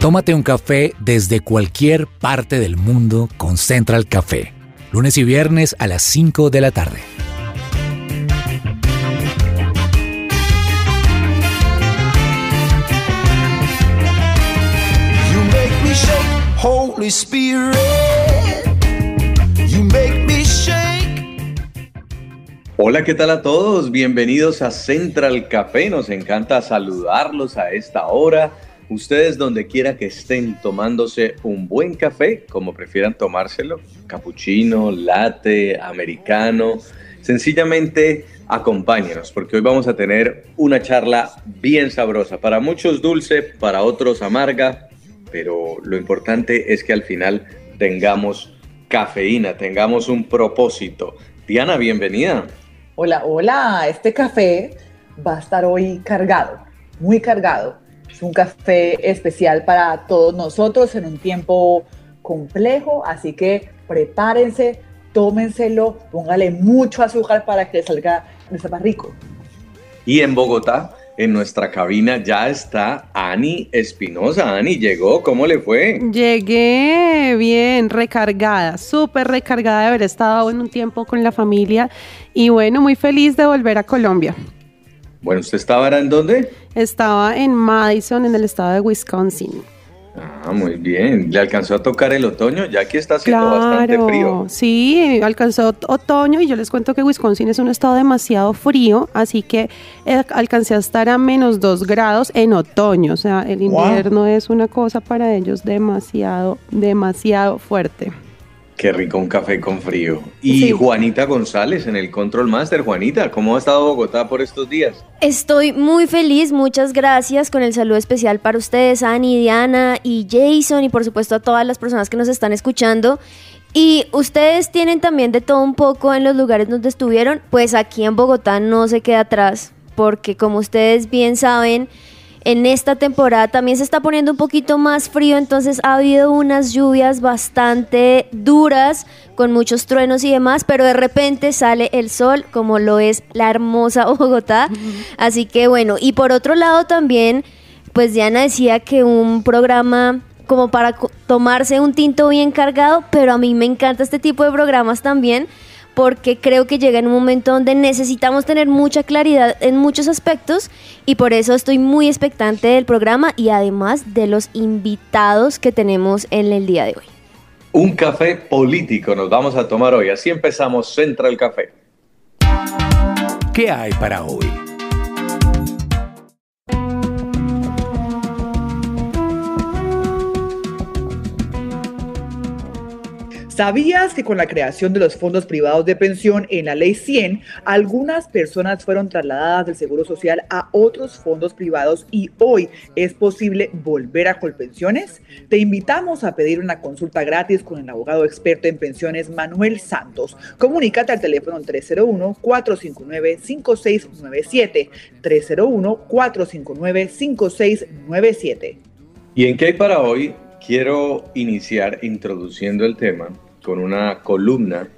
Tómate un café desde cualquier parte del mundo con Central Café. Lunes y viernes a las 5 de la tarde. You make me shake, Holy Spirit. You make me shake. Hola, ¿qué tal a todos? Bienvenidos a Central Café. Nos encanta saludarlos a esta hora. Ustedes donde quiera que estén tomándose un buen café, como prefieran tomárselo, cappuccino, latte, americano, sencillamente acompáñenos porque hoy vamos a tener una charla bien sabrosa. Para muchos dulce, para otros amarga, pero lo importante es que al final tengamos cafeína, tengamos un propósito. Diana, bienvenida. Hola, hola, este café va a estar hoy cargado, muy cargado. Un café especial para todos nosotros en un tiempo complejo, así que prepárense, tómenselo, póngale mucho azúcar para que salga, le sepa rico. Y en Bogotá, en nuestra cabina, ya está Ani Espinosa. Ani llegó, ¿cómo le fue? Llegué bien, recargada, súper recargada de haber estado en un tiempo con la familia y bueno, muy feliz de volver a Colombia. Bueno, ¿usted estaba en dónde? Estaba en Madison, en el estado de Wisconsin. Ah, muy bien. ¿Le alcanzó a tocar el otoño? Ya aquí está haciendo bastante frío. Sí, alcanzó otoño y yo les cuento que Wisconsin es un estado demasiado frío, así que eh, alcancé a estar a menos dos grados en otoño. O sea, el invierno es una cosa para ellos demasiado, demasiado fuerte. Qué rico un café con frío. Y Sí. Juanita González en el Control Master. Juanita, ¿cómo ha estado Bogotá por estos días? Estoy muy feliz, muchas gracias con el saludo especial para ustedes, Ani, Diana y Jason y por supuesto a todas las personas que nos están escuchando. Y ustedes tienen también de todo un poco en los lugares donde estuvieron, pues aquí en Bogotá no se queda atrás, porque como ustedes bien saben, en esta temporada también se está poniendo un poquito más frío, entonces ha habido unas lluvias bastante duras, con muchos truenos y demás, pero de repente sale el sol, como lo es la hermosa Bogotá. Así que bueno, y por otro lado también, pues Diana decía que un programa como para tomarse un tinto bien cargado, pero a mí me encanta este tipo de programas también porque creo que llega en un momento donde necesitamos tener mucha claridad en muchos aspectos y por eso estoy muy expectante del programa y además de los invitados que tenemos en el día de hoy. Un café político nos vamos a tomar hoy. Así empezamos Central Café. ¿Qué hay para hoy? ¿Sabías que con la creación de los fondos privados de pensión en la Ley 100, algunas personas fueron trasladadas del Seguro Social a otros fondos privados y hoy es posible volver a Colpensiones? Te invitamos a pedir una consulta gratis con el abogado experto en pensiones Manuel Santos. Comunícate al teléfono 301-459-5697. 301-459-5697. ¿Y en qué hay para hoy? Quiero iniciar introduciendo el tema con una columna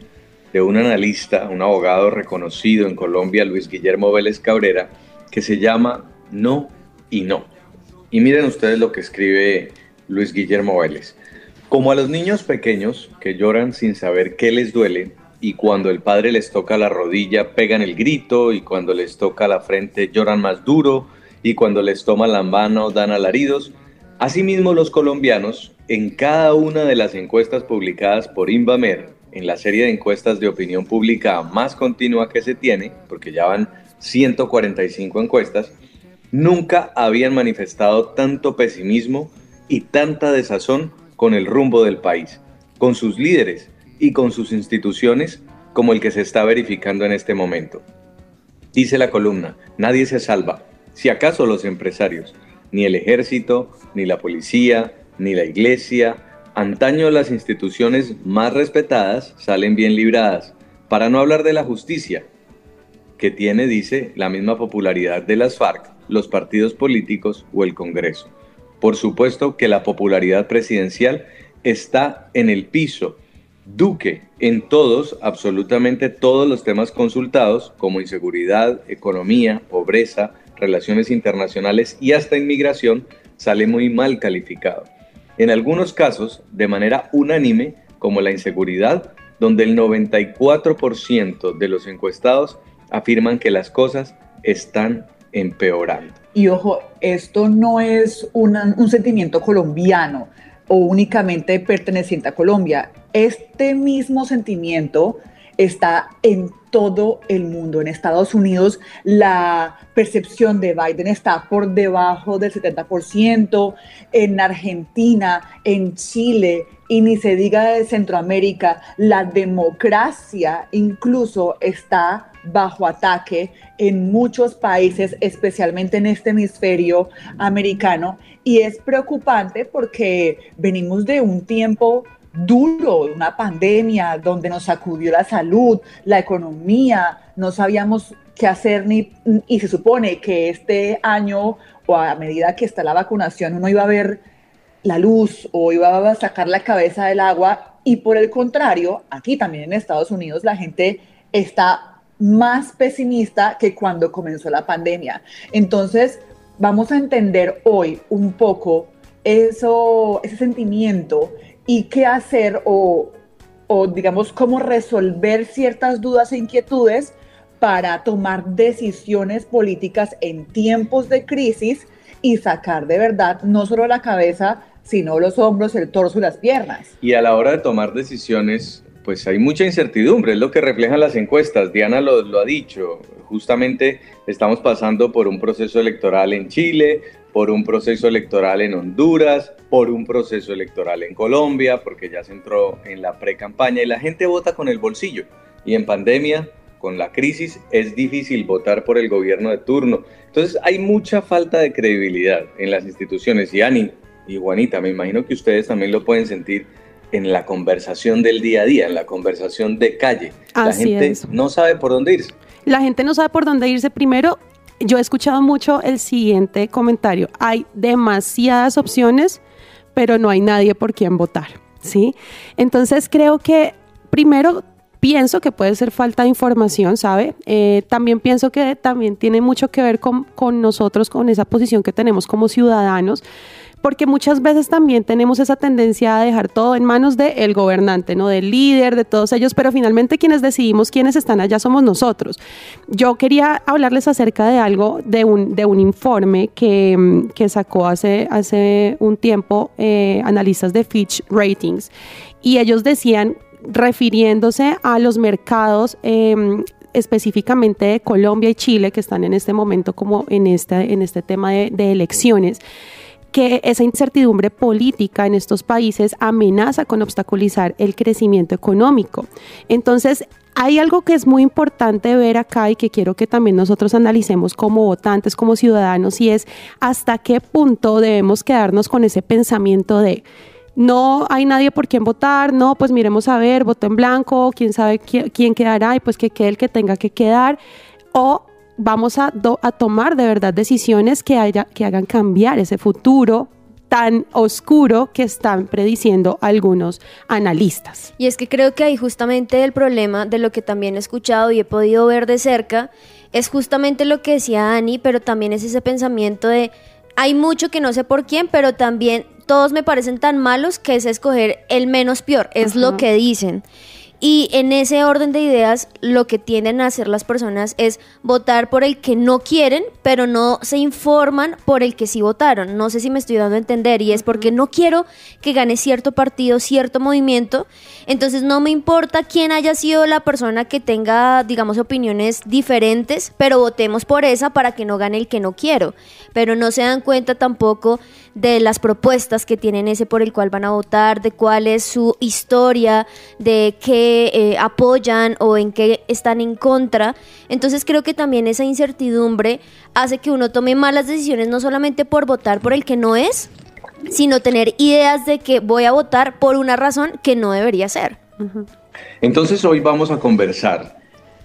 de un analista, un abogado reconocido en Colombia, Luis Guillermo Vélez Cabrera, que se llama No y No. Y miren ustedes lo que escribe Luis Guillermo Vélez. Como a los niños pequeños que lloran sin saber qué les duele y cuando el padre les toca la rodilla pegan el grito y cuando les toca la frente lloran más duro y cuando les toma la mano dan alaridos, asimismo los colombianos en cada una de las encuestas publicadas por Invamer, en la serie de encuestas de opinión pública más continua que se tiene, porque ya van 145 encuestas, nunca habían manifestado tanto pesimismo y tanta desazón con el rumbo del país, con sus líderes y con sus instituciones como el que se está verificando en este momento. Dice la columna, nadie se salva, si acaso los empresarios, ni el ejército, ni la policía, ni la iglesia. Antaño las instituciones más respetadas salen bien libradas, para no hablar de la justicia, que tiene, dice, la misma popularidad de las FARC, los partidos políticos o el Congreso. Por supuesto que la popularidad presidencial está en el piso. Duque en todos, absolutamente todos los temas consultados, como inseguridad, economía, pobreza, relaciones internacionales y hasta inmigración, sale muy mal calificado. En algunos casos, de manera unánime, como la inseguridad, donde el 94% de los encuestados afirman que las cosas están empeorando. Y ojo, esto no es un sentimiento colombiano o únicamente perteneciente a Colombia. Este mismo sentimiento está en todo el mundo. En Estados Unidos la percepción de Biden está por debajo del 70%, en Argentina, en Chile, y ni se diga de Centroamérica, la democracia incluso está bajo ataque en muchos países, especialmente en este hemisferio americano, y es preocupante porque venimos de un tiempo duro, una pandemia donde nos sacudió la salud, la economía, no sabíamos qué hacer ni, y se supone que este año o a medida que está la vacunación uno iba a ver la luz o iba a sacar la cabeza del agua y por el contrario, aquí también en Estados Unidos la gente está más pesimista que cuando comenzó la pandemia. Entonces, vamos a entender hoy un poco eso, ese sentimiento y qué hacer o, o digamos cómo resolver ciertas dudas e inquietudes para tomar decisiones políticas en tiempos de crisis y sacar de verdad no solo la cabeza, sino los hombros, el torso y las piernas. Y a la hora de tomar decisiones, pues hay mucha incertidumbre, es lo que reflejan las encuestas. Diana lo, lo, ha dicho, justamente estamos pasando por un proceso electoral en Chile, por un proceso electoral en Honduras, por un proceso electoral en Colombia, porque ya se entró en la pre-campaña y la gente vota con el bolsillo. Y en pandemia, con la crisis, es difícil votar por el gobierno de turno. Entonces hay mucha falta de credibilidad en las instituciones. Y Ani y Juanita, me imagino que ustedes también lo pueden sentir en la conversación del día a día, en la conversación de calle. la gente no sabe por dónde irse. La gente no sabe por dónde irse primero yo he escuchado mucho el siguiente comentario. Hay demasiadas opciones, pero no hay nadie por quien votar, ¿sí? Entonces creo que primero pienso que puede ser falta de información, ¿sabe? Eh, también pienso que también tiene mucho que ver con, con nosotros, con esa posición que tenemos como ciudadanos porque muchas veces también tenemos esa tendencia a dejar todo en manos del gobernante, ¿no? Del líder, de todos ellos, pero finalmente quienes decidimos quiénes están allá somos nosotros. Yo quería hablarles acerca de algo, de un, de un informe que, mm, que sacó hace, hace un tiempo eh, analistas de Fitch Ratings, y ellos decían, refiriéndose a los mercados, em, específicamente de Colombia y Chile, que están en este momento como en este, en este tema de, de elecciones, que esa incertidumbre política en estos países amenaza con obstaculizar el crecimiento económico. Entonces, hay algo que es muy importante ver acá y que quiero que también nosotros analicemos como votantes, como ciudadanos, y es hasta qué punto debemos quedarnos con ese pensamiento de no hay nadie por quien votar, no, pues miremos a ver, voto en blanco, quién sabe quién, quedará y pues que quede el que tenga que quedar, o vamos a, a tomar de verdad decisiones que, haya, que hagan cambiar ese futuro tan oscuro que están prediciendo algunos analistas. Y es que creo que ahí justamente el problema de lo que también he escuchado y he podido ver de cerca es justamente lo que decía Ani, pero también es ese pensamiento de hay mucho que no sé por quién, pero también todos me parecen tan malos que es escoger el menos peor, es lo que dicen. Y en ese orden de ideas, lo que tienden a hacer las personas es votar por el que no quieren, pero no se informan por el que sí votaron. No sé si me estoy dando a entender. Y es porque no quiero que gane cierto partido, cierto movimiento. Entonces no me importa quién haya sido la persona que tenga, digamos, opiniones diferentes, pero votemos por esa para que no gane el que no quiero. Pero no se dan cuenta tampoco de las propuestas que tienen ese por el cual van a votar, de cuál es su historia, de qué eh, apoyan o en qué están en contra. Entonces creo que también esa incertidumbre hace que uno tome malas decisiones no solamente por votar por el que no es, sino tener ideas de que voy a votar por una razón que no debería ser. Entonces hoy vamos a conversar,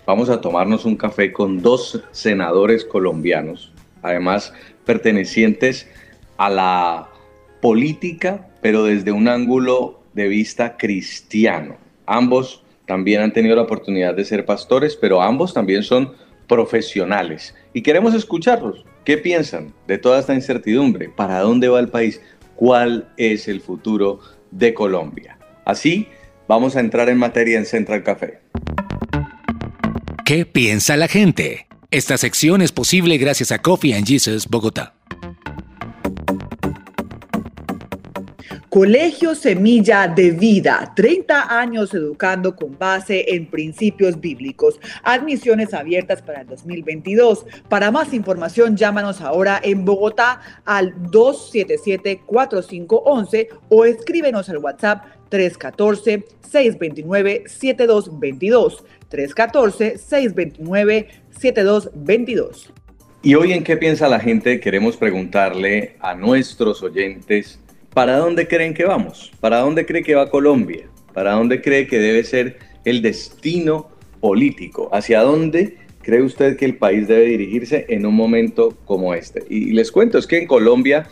vamos a tomarnos un café con dos senadores colombianos, además pertenecientes a la política, pero desde un ángulo de vista cristiano. Ambos también han tenido la oportunidad de ser pastores, pero ambos también son profesionales. Y queremos escucharlos. ¿Qué piensan de toda esta incertidumbre? ¿Para dónde va el país? ¿Cuál es el futuro de Colombia? Así, vamos a entrar en materia en Central Café. ¿Qué piensa la gente? Esta sección es posible gracias a Coffee and Jesus Bogotá. Colegio Semilla de Vida, 30 años educando con base en principios bíblicos. Admisiones abiertas para el 2022. Para más información, llámanos ahora en Bogotá al 277-4511 o escríbenos al WhatsApp 314-629-7222. 314-629-7222. Y hoy en qué piensa la gente queremos preguntarle a nuestros oyentes ¿Para dónde creen que vamos? ¿Para dónde cree que va Colombia? ¿Para dónde cree que debe ser el destino político? ¿Hacia dónde cree usted que el país debe dirigirse en un momento como este? Y les cuento, es que en Colombia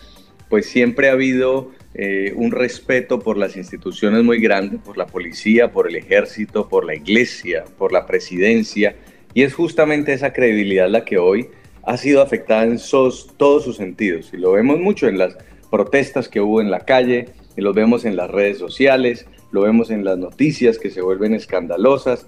pues siempre ha habido eh, un respeto por las instituciones muy grande, por la policía, por el ejército, por la iglesia, por la presidencia, y es justamente esa credibilidad la que hoy ha sido afectada en todos sus sentidos, y lo vemos mucho en las protestas que hubo en la calle, y lo vemos en las redes sociales, lo vemos en las noticias que se vuelven escandalosas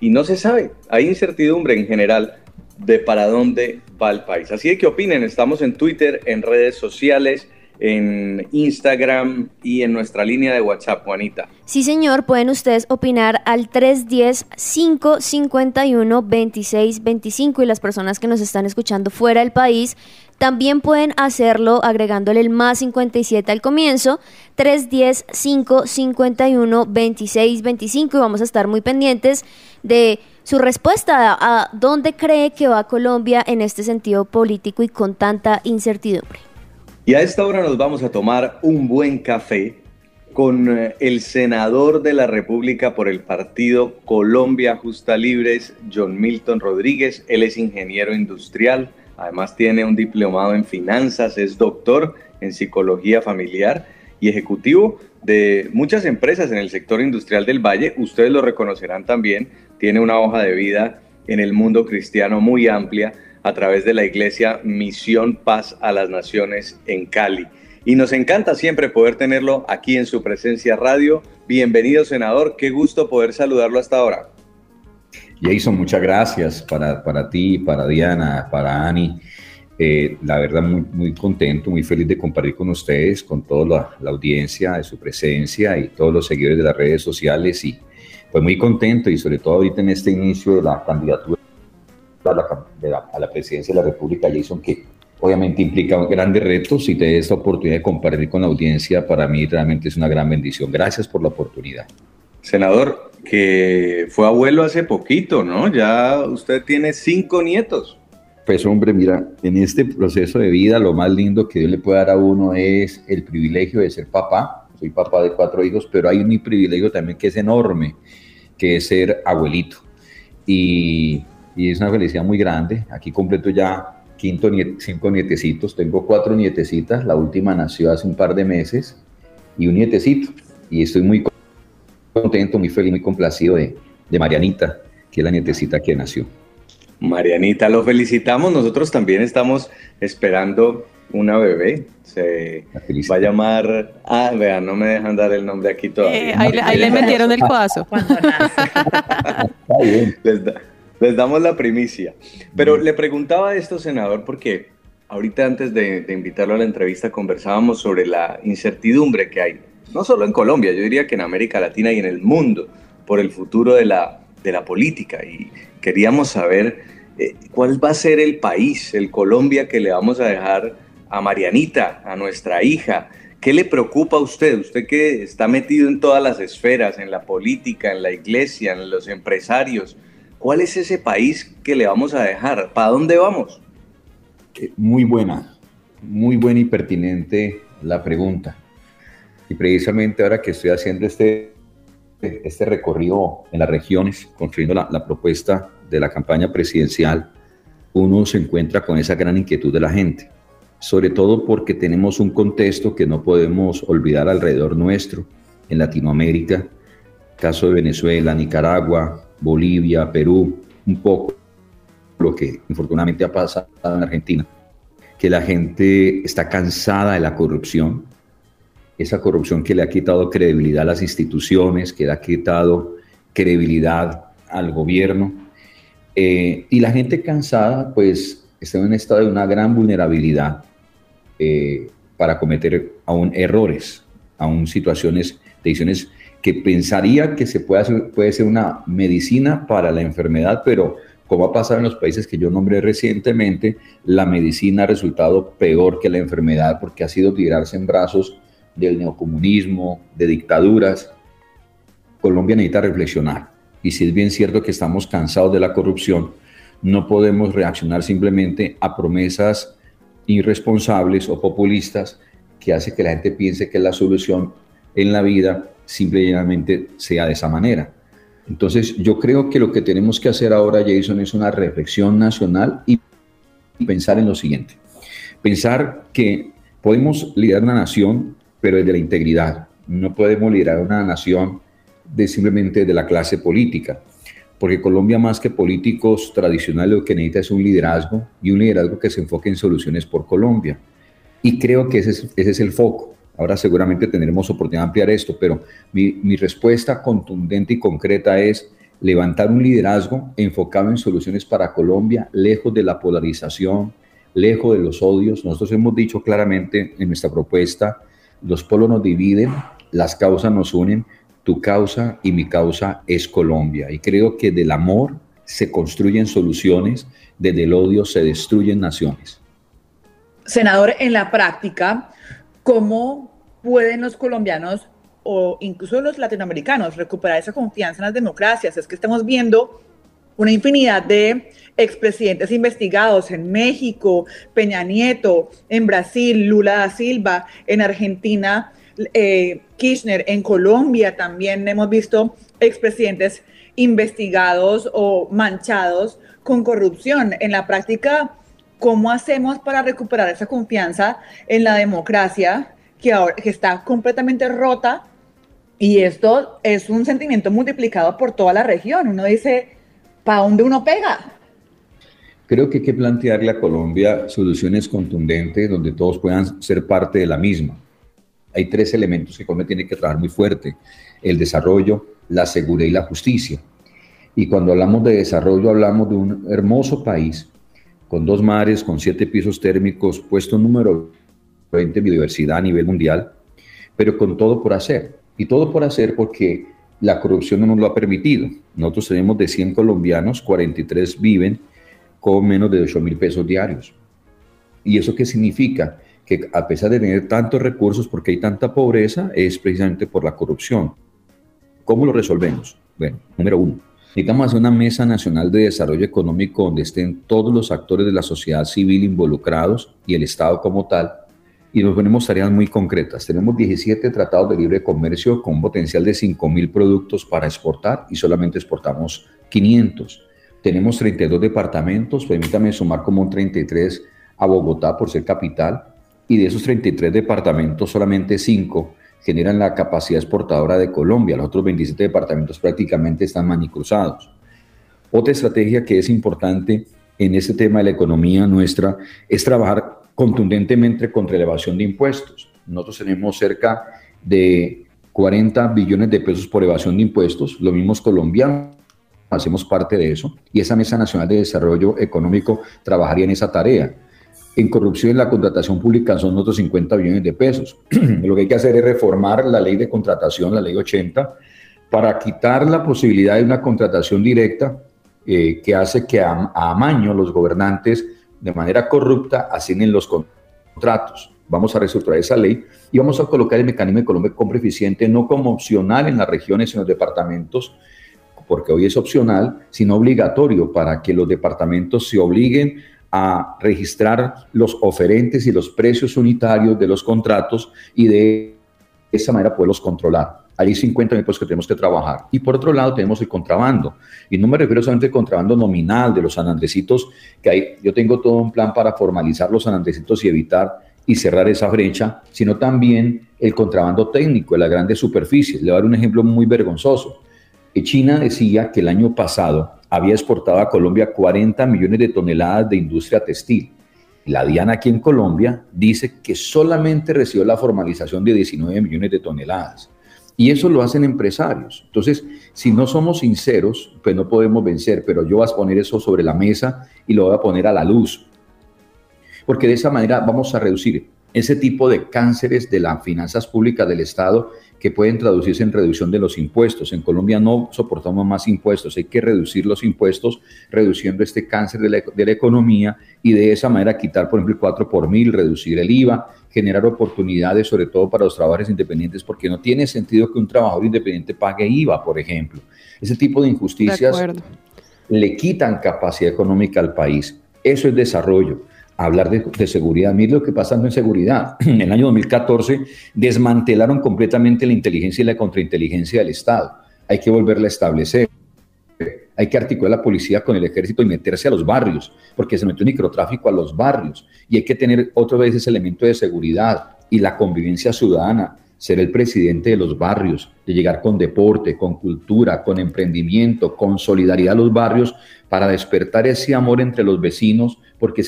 y no se sabe, hay incertidumbre en general de para dónde va el país. Así que opinen, estamos en Twitter, en redes sociales, en Instagram y en nuestra línea de WhatsApp, Juanita. Sí, señor, pueden ustedes opinar al 310-551-2625 y las personas que nos están escuchando fuera del país también pueden hacerlo agregándole el más 57 al comienzo, 310-551-2625 y vamos a estar muy pendientes de su respuesta a dónde cree que va Colombia en este sentido político y con tanta incertidumbre. Y a esta hora nos vamos a tomar un buen café con eh, el senador de la República por el partido Colombia Justa Libres, John Milton Rodríguez. Él es ingeniero industrial, además tiene un diplomado en finanzas, es doctor en psicología familiar y ejecutivo de muchas empresas en el sector industrial del Valle. Ustedes lo reconocerán también, tiene una hoja de vida en el mundo cristiano muy amplia a través de la iglesia Misión Paz a las Naciones en Cali. Y nos encanta siempre poder tenerlo aquí en su presencia radio. Bienvenido, senador. Qué gusto poder saludarlo hasta ahora. Jason, muchas gracias para, para ti, para Diana, para Ani. Eh, la verdad, muy, muy contento, muy feliz de compartir con ustedes, con toda la, la, audiencia de su presencia y todos los seguidores de las redes sociales. Y pues muy contento y sobre todo ahorita en este inicio de la candidatura a la, presidencia de la República, Jason, que obviamente implica grandes retos y de esta oportunidad de compartir con la audiencia, para mí realmente es una gran bendición. Gracias por la oportunidad. Senador, que fue abuelo hace poquito, ¿no? Ya usted tiene cinco nietos. Pues hombre, mira, en este proceso de vida lo más lindo que Dios le puede dar a uno es el privilegio de ser papá. Soy papá de cuatro hijos, pero hay un privilegio también que es enorme, que es ser abuelito. Y y es una felicidad muy grande. Aquí completo ya quinto cinco nietecitos, tengo cuatro nietecitas, la última nació hace un par de meses y un nietecito. Y estoy muy contento, muy feliz, muy complacido de, de Marianita, que es la nietecita que nació. Marianita, lo felicitamos. Nosotros también estamos esperando una bebé. Se va a llamar. Ah, vean, no me dejan dar el nombre aquí todavía. Eh, ahí, le metieron el codazo. Les da, les damos la primicia. Pero le preguntaba esto, senador, porque ahorita antes de, invitarlo a la entrevista conversábamos sobre la incertidumbre que hay, no solo en Colombia, yo diría que en América Latina y en el mundo, por el futuro de la, de la política. Y queríamos saber eh, cuál va a ser el país, el Colombia que le vamos a dejar a Marianita, a nuestra hija. ¿Qué le preocupa a usted? Usted que está metido en todas las esferas, en la política, en la iglesia, en los empresarios. ¿Cuál es ese país que le vamos a dejar? ¿Para dónde vamos? Eh, muy buena, muy buena y pertinente la pregunta. Y precisamente ahora que estoy haciendo este, este recorrido en las regiones, construyendo la, la propuesta de la campaña presidencial, uno se encuentra con esa gran inquietud de la gente, sobre todo porque tenemos un contexto que no podemos olvidar alrededor nuestro, en Latinoamérica, caso de Venezuela, Nicaragua, Bolivia, Perú, un poco lo que infortunadamente ha pasado en Argentina, que la gente está cansada de la corrupción, esa corrupción que le ha quitado credibilidad a las instituciones, que le ha quitado credibilidad al gobierno. Eh, y la gente cansada, pues, está en un estado de una gran vulnerabilidad eh, para cometer aún errores, aún situaciones, decisiones que pensaría que se puede, hacer, puede ser una medicina para la enfermedad, pero como ha pasado en los países que yo nombré recientemente, la medicina ha resultado peor que la enfermedad porque ha sido tirarse en brazos del neocomunismo, de dictaduras. Colombia necesita reflexionar. Y si es bien cierto que estamos cansados de la corrupción, no podemos reaccionar simplemente a promesas irresponsables o populistas que hace que la gente piense que la solución en la vida simplemente sea de esa manera. Entonces, yo creo que lo que tenemos que hacer ahora, Jason, es una reflexión nacional y pensar en lo siguiente. Pensar que podemos liderar una nación, pero desde la integridad. No podemos liderar una nación de simplemente de la clase política, porque Colombia más que políticos tradicionales lo que necesita es un liderazgo y un liderazgo que se enfoque en soluciones por Colombia. Y creo que ese es, ese es el foco. Ahora seguramente tendremos oportunidad de ampliar esto, pero mi, mi respuesta contundente y concreta es levantar un liderazgo enfocado en soluciones para Colombia, lejos de la polarización, lejos de los odios. Nosotros hemos dicho claramente en nuestra propuesta, los polos nos dividen, las causas nos unen, tu causa y mi causa es Colombia. Y creo que del amor se construyen soluciones, desde el odio se destruyen naciones. Senador, en la práctica, ¿cómo pueden los colombianos o incluso los latinoamericanos recuperar esa confianza en las democracias? Es que estamos viendo una infinidad de expresidentes investigados en México, Peña Nieto, en Brasil, Lula da Silva, en Argentina, eh, Kirchner, en Colombia también hemos visto expresidentes investigados o manchados con corrupción. En la práctica, ¿cómo hacemos para recuperar esa confianza en la democracia que, ahora, que está completamente rota? Y esto es un sentimiento multiplicado por toda la región. Uno dice, ¿para dónde uno pega? Creo que hay que plantearle a Colombia soluciones contundentes donde todos puedan ser parte de la misma hay tres elementos que Colombia tiene que trabajar muy fuerte, el desarrollo, la seguridad y la justicia. Y cuando hablamos de desarrollo hablamos de un hermoso país con dos mares, con siete pisos térmicos, puesto número 20 en biodiversidad a nivel mundial, pero con todo por hacer. Y todo por hacer porque la corrupción no nos lo ha permitido. Nosotros tenemos de 100 colombianos, 43 viven con menos de 8 mil pesos diarios. ¿Y eso qué significa? que a pesar de tener tantos recursos, porque hay tanta pobreza, es precisamente por la corrupción. ¿Cómo lo resolvemos? Bueno, número uno, necesitamos hacer una mesa nacional de desarrollo económico donde estén todos los actores de la sociedad civil involucrados y el Estado como tal, y nos ponemos tareas muy concretas. Tenemos 17 tratados de libre comercio con un potencial de 5 mil productos para exportar y solamente exportamos 500. Tenemos 32 departamentos, permítame sumar como un 33 a Bogotá por ser capital y de esos 33 departamentos, solamente 5 generan la capacidad exportadora de Colombia, los otros 27 departamentos prácticamente están manicruzados. Otra estrategia que es importante en este tema de la economía nuestra es trabajar contundentemente contra evasión de impuestos. Nosotros tenemos cerca de 40 billones de pesos por evasión de impuestos, lo mismo colombianos, hacemos parte de eso, y esa Mesa Nacional de Desarrollo Económico trabajaría en esa tarea en corrupción en la contratación pública son otros 50 billones de pesos. Lo que hay que hacer es reformar la ley de contratación, la ley 80, para quitar la posibilidad de una contratación directa eh, que hace que a, a, amaño los gobernantes de manera corrupta asignen los contratos. Vamos a reestructurar esa ley y vamos a colocar el mecanismo de Colombia compra eficiente no como opcional en las regiones y en los departamentos, porque hoy es opcional, sino obligatorio para que los departamentos se obliguen a registrar los oferentes y los precios unitarios de los contratos y de esa manera poderlos controlar. Hay 50 mil pesos que tenemos que trabajar. Y por otro lado tenemos el contrabando. Y no me refiero solamente al contrabando nominal de los sanandecitos, que hay, yo tengo todo un plan para formalizar los sanandecitos y evitar y cerrar esa brecha, sino también el contrabando técnico de las grandes superficies. Le voy a dar un ejemplo muy vergonzoso. China decía que el año pasado había exportado a Colombia 40 millones de toneladas de industria textil. La Diana aquí en Colombia dice que solamente recibió la formalización de 19 millones de toneladas. Y eso lo hacen empresarios. Entonces, si no somos sinceros, pues no podemos vencer, pero yo voy a poner eso sobre la mesa y lo voy a poner a la luz. Porque de esa manera vamos a reducir ese tipo de cánceres de las finanzas públicas del Estado que pueden traducirse en reducción de los impuestos. En Colombia no soportamos más impuestos, hay que reducir los impuestos, reduciendo este cáncer de la, economía y de esa manera quitar, por ejemplo, el 4 por mil, reducir el IVA, generar oportunidades, sobre todo para los trabajadores independientes, porque no tiene sentido que un trabajador independiente pague IVA, por ejemplo. Ese tipo de injusticias le quitan capacidad económica al país. Eso es desarrollo hablar de, seguridad. Mire lo que pasa en seguridad. En el año 2014 desmantelaron completamente la inteligencia y la contrainteligencia del Estado. Hay que volverla a establecer. Hay que articular la policía con el ejército y meterse a los barrios, porque se metió el microtráfico a los barrios. Y hay que tener otra vez ese elemento de seguridad y la convivencia ciudadana, ser el presidente de los barrios, de llegar con deporte, con cultura, con emprendimiento, con solidaridad a los barrios, para despertar ese amor entre los vecinos, porque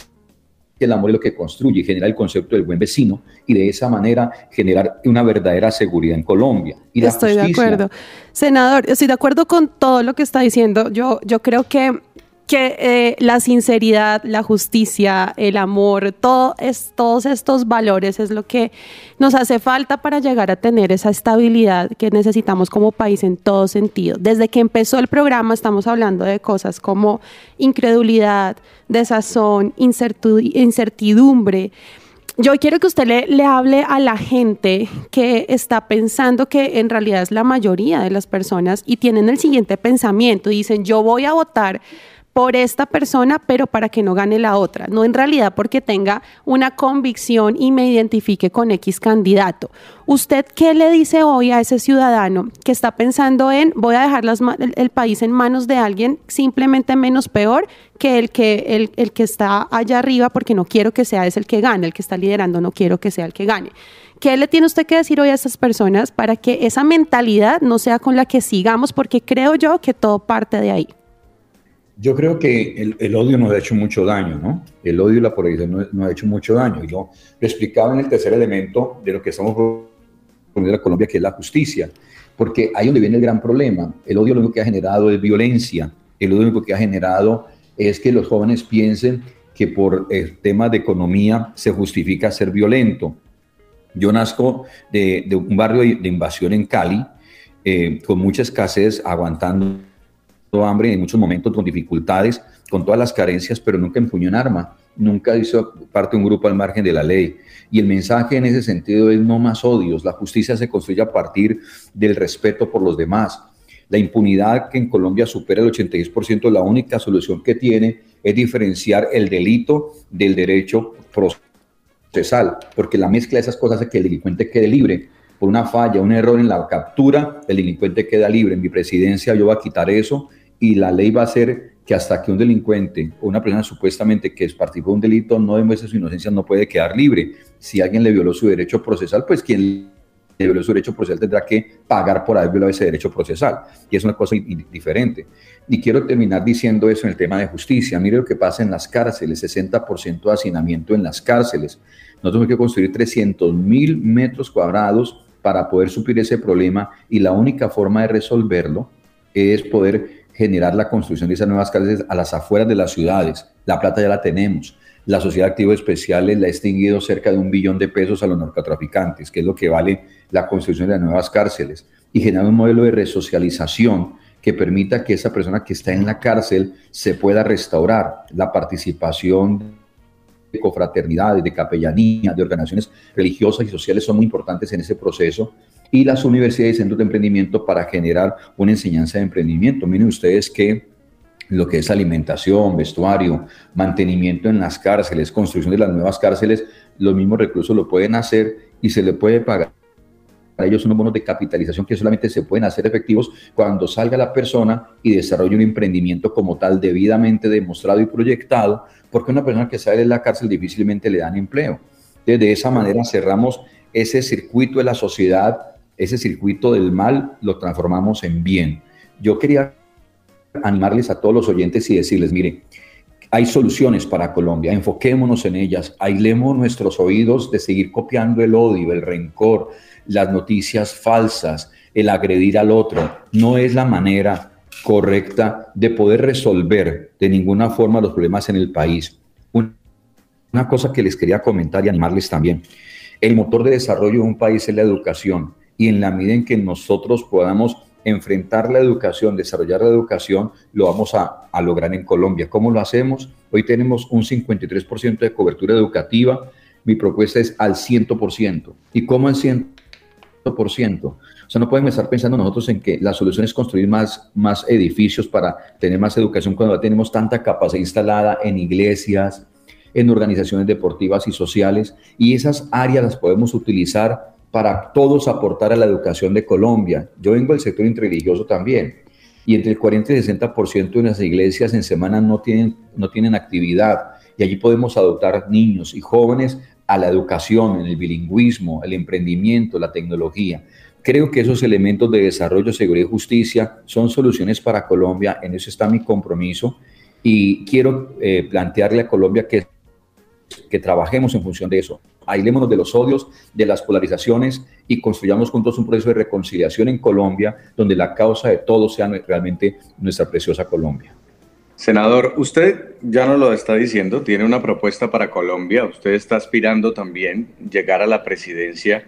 el amor es lo que construye y genera el concepto del buen vecino y de esa manera generar una verdadera seguridad en Colombia. Y estoy de acuerdo. Senador, estoy de acuerdo con todo lo que está diciendo. Yo, yo creo que que eh, la sinceridad, la justicia, el amor, todos estos valores es lo que nos hace falta para llegar a tener esa estabilidad que necesitamos como país en todo sentido. Desde que empezó el programa estamos hablando de cosas como incredulidad, desazón, incertidumbre. Yo quiero que usted le, le, hable a la gente que está pensando que en realidad es la mayoría de las personas y tienen el siguiente pensamiento. Dicen, yo voy a votar por esta persona, pero para que no gane la otra, no en realidad porque tenga una convicción y me identifique con X candidato. ¿Usted qué le dice hoy a ese ciudadano que está pensando en voy a dejar el, país en manos de alguien simplemente menos peor que el que, el, el que está allá arriba porque no quiero que sea ese el que gane, el que está liderando no quiero que sea el que gane? ¿Qué le tiene usted que decir hoy a esas personas para que esa mentalidad no sea con la que sigamos? Porque creo yo que todo parte de ahí. Yo creo que el, odio nos ha hecho mucho daño, ¿no? El odio y la polarización nos, ha hecho mucho daño. Yo lo explicaba en el tercer elemento de lo que estamos poniendo a Colombia, que es la justicia. Porque ahí donde viene el gran problema. El odio lo único que ha generado es violencia. El odio lo único que ha generado es que los jóvenes piensen que por el tema de economía se justifica ser violento. Yo nazco de, un barrio de invasión en Cali, eh, con mucha escasez, aguantando hambre en muchos momentos con dificultades, con todas las carencias, pero nunca empuñó un arma, nunca hizo parte de un grupo al margen de la ley. Y el mensaje en ese sentido es no más odios, la justicia se construye a partir del respeto por los demás. La impunidad que en Colombia supera el 86%, la única solución que tiene es diferenciar el delito del derecho procesal, porque la mezcla de esas cosas hace que el delincuente quede libre. Por una falla, un error en la captura, el delincuente queda libre. En mi presidencia yo voy a quitar eso y la ley va a ser que hasta que un delincuente o una persona supuestamente que participó de un delito no demuestre su inocencia no puede quedar libre. Si alguien le violó su derecho procesal, pues quien le violó su derecho procesal tendrá que pagar por haber violado ese derecho procesal. Y es una cosa diferente. Y quiero terminar diciendo eso en el tema de justicia. Mire lo que pasa en las cárceles, 60% de hacinamiento en las cárceles. Nosotros tenemos que construir 300 mil metros cuadrados para poder suplir ese problema y la única forma de resolverlo es poder generar la construcción de esas nuevas cárceles a las afueras de las ciudades. La plata ya la tenemos. La Sociedad de Activos Especiales le ha extinguido cerca de un billón de pesos a los narcotraficantes, que es lo que vale la construcción de las nuevas cárceles. Y generar un modelo de resocialización que permita que esa persona que está en la cárcel se pueda restaurar. La participación de confraternidades, de capellanía, de organizaciones religiosas y sociales son muy importantes en ese proceso y las universidades y centros de emprendimiento para generar una enseñanza de emprendimiento. Miren ustedes que lo que es alimentación, vestuario, mantenimiento en las cárceles, construcción de las nuevas cárceles, los mismos recursos lo pueden hacer y se le puede pagar para ellos unos bonos de capitalización que solamente se pueden hacer efectivos cuando salga la persona y desarrolle un emprendimiento como tal debidamente demostrado y proyectado, porque una persona que sale de la cárcel difícilmente le dan empleo. Entonces, de esa manera cerramos ese circuito de la sociedad ese circuito del mal lo transformamos en bien. Yo quería animarles a todos los oyentes y decirles, mire, hay soluciones para Colombia, enfoquémonos en ellas, aislemos nuestros oídos de seguir copiando el odio, el rencor, las noticias falsas, el agredir al otro. No es la manera correcta de poder resolver de ninguna forma los problemas en el país. Una cosa que les quería comentar y animarles también. El motor de desarrollo de un país es la educación y en la medida en que nosotros podamos enfrentar la educación, desarrollar la educación, lo vamos a, lograr en Colombia. ¿Cómo lo hacemos? Hoy tenemos un 53% de cobertura educativa. Mi propuesta es al 100%. ¿Y cómo al 100%? O sea, no podemos estar pensando nosotros en que la solución es construir más, más edificios para tener más educación cuando ya tenemos tanta capacidad instalada en iglesias, en organizaciones deportivas y sociales, y esas áreas las podemos utilizar para todos aportar a la educación de Colombia. Yo vengo del sector interreligioso también, y entre el 40 y el 60% de las iglesias en semana no tienen, no tienen actividad, y allí podemos adoptar niños y jóvenes a la educación, en el bilingüismo, el emprendimiento, la tecnología. Creo que esos elementos de desarrollo, seguridad y justicia son soluciones para Colombia, en eso está mi compromiso y quiero eh, plantearle a Colombia que que trabajemos en función de eso. Aislémonos de los odios, de las polarizaciones y construyamos juntos un proceso de reconciliación en Colombia donde la causa de todos sea realmente nuestra preciosa Colombia. Senador, usted ya nos lo está diciendo, tiene una propuesta para Colombia, usted está aspirando también llegar a la presidencia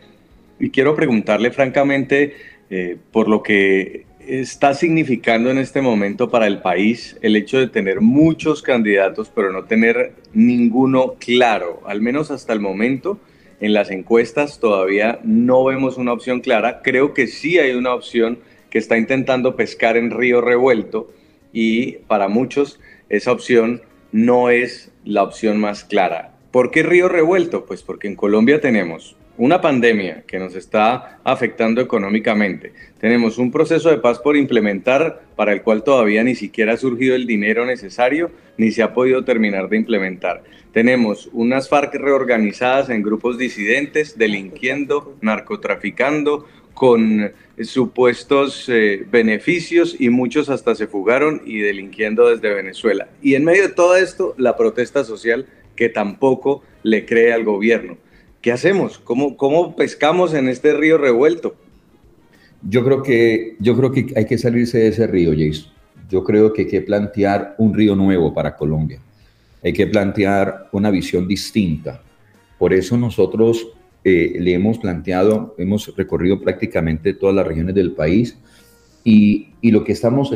y quiero preguntarle francamente eh, por lo que está significando en este momento para el país el hecho de tener muchos candidatos, pero no tener ninguno claro, al menos hasta el momento? En las encuestas todavía no vemos una opción clara. Creo que sí hay una opción que está intentando pescar en río revuelto y para muchos esa opción no es la opción más clara. ¿Por qué río revuelto? Pues porque en Colombia tenemos una pandemia que nos está afectando económicamente. Tenemos un proceso de paz por implementar para el cual todavía ni siquiera ha surgido el dinero necesario ni se ha podido terminar de implementar. Tenemos unas FARC reorganizadas en grupos disidentes, delinquiendo, narcotraficando, con supuestos eh, beneficios y muchos hasta se fugaron y delinquiendo desde Venezuela. Y en medio de todo esto, la protesta social que tampoco le cree al gobierno. ¿Qué hacemos? ¿Cómo, ¿Cómo pescamos en este río revuelto? Yo creo, que, yo creo que hay que salirse de ese río, Jason. Yo creo que hay que plantear un río nuevo para Colombia. Hay que plantear una visión distinta. Por eso nosotros eh, le hemos planteado, hemos recorrido prácticamente todas las regiones del país y, y lo que estamos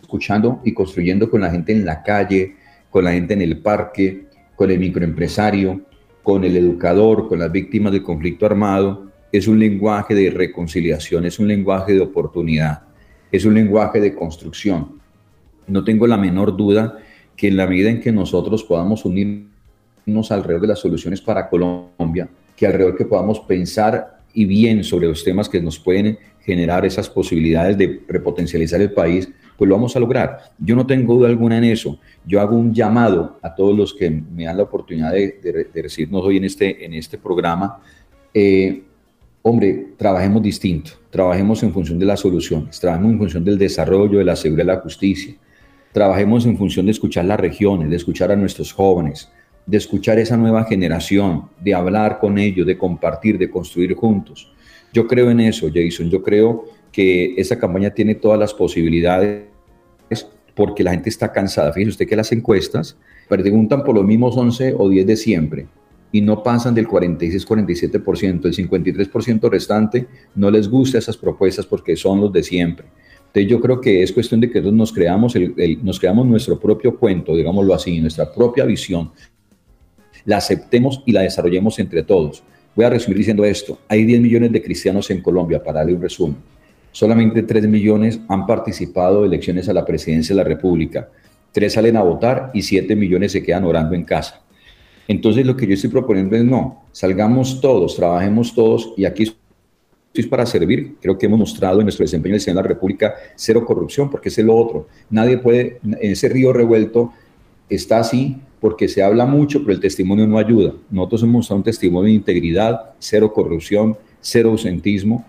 escuchando y construyendo con la gente en la calle, con la gente en el parque, con el microempresario, con el educador, con las víctimas del conflicto armado, es un lenguaje de reconciliación, es un lenguaje de oportunidad, es un lenguaje de construcción. No tengo la menor duda que en la medida en que nosotros podamos unirnos alrededor de las soluciones para Colombia, que alrededor que podamos pensar y bien sobre los temas que nos pueden generar esas posibilidades de repotencializar el país, pues lo vamos a lograr. Yo no tengo duda alguna en eso. Yo hago un llamado a todos los que me dan la oportunidad de, recibirnos hoy en este, en este programa. Eh, hombre, trabajemos distinto, trabajemos en función de las soluciones, trabajemos en función del desarrollo, de la seguridad y la justicia, trabajemos en función de escuchar las regiones, de escuchar a nuestros jóvenes, de escuchar esa nueva generación, de hablar con ellos, de compartir, de construir juntos. Yo creo en eso, Jason, yo creo que esa campaña tiene todas las posibilidades porque la gente está cansada. Fíjese usted que las encuestas preguntan por los mismos 11 o 10 de siempre y no pasan del 46-47%. El 53% restante no les gusta esas propuestas porque son los de siempre. Entonces yo creo que es cuestión de que nos creamos, nos creamos nuestro propio cuento, digámoslo así, nuestra propia visión, la aceptemos y la desarrollemos entre todos. Voy a resumir diciendo esto. Hay 10 millones de cristianos en Colombia, para darle un resumen solamente 3 millones han participado de elecciones a la presidencia de la República. 3 salen a votar y 7 millones se quedan orando en casa. Entonces lo que yo estoy proponiendo es no, salgamos todos, trabajemos todos y aquí es para servir. Creo que hemos mostrado en nuestro desempeño en la República cero corrupción, porque es lo otro. Nadie puede, ese río revuelto está así porque se habla mucho, pero el testimonio no ayuda. Nosotros hemos mostrado un testimonio de integridad, cero corrupción, cero ausentismo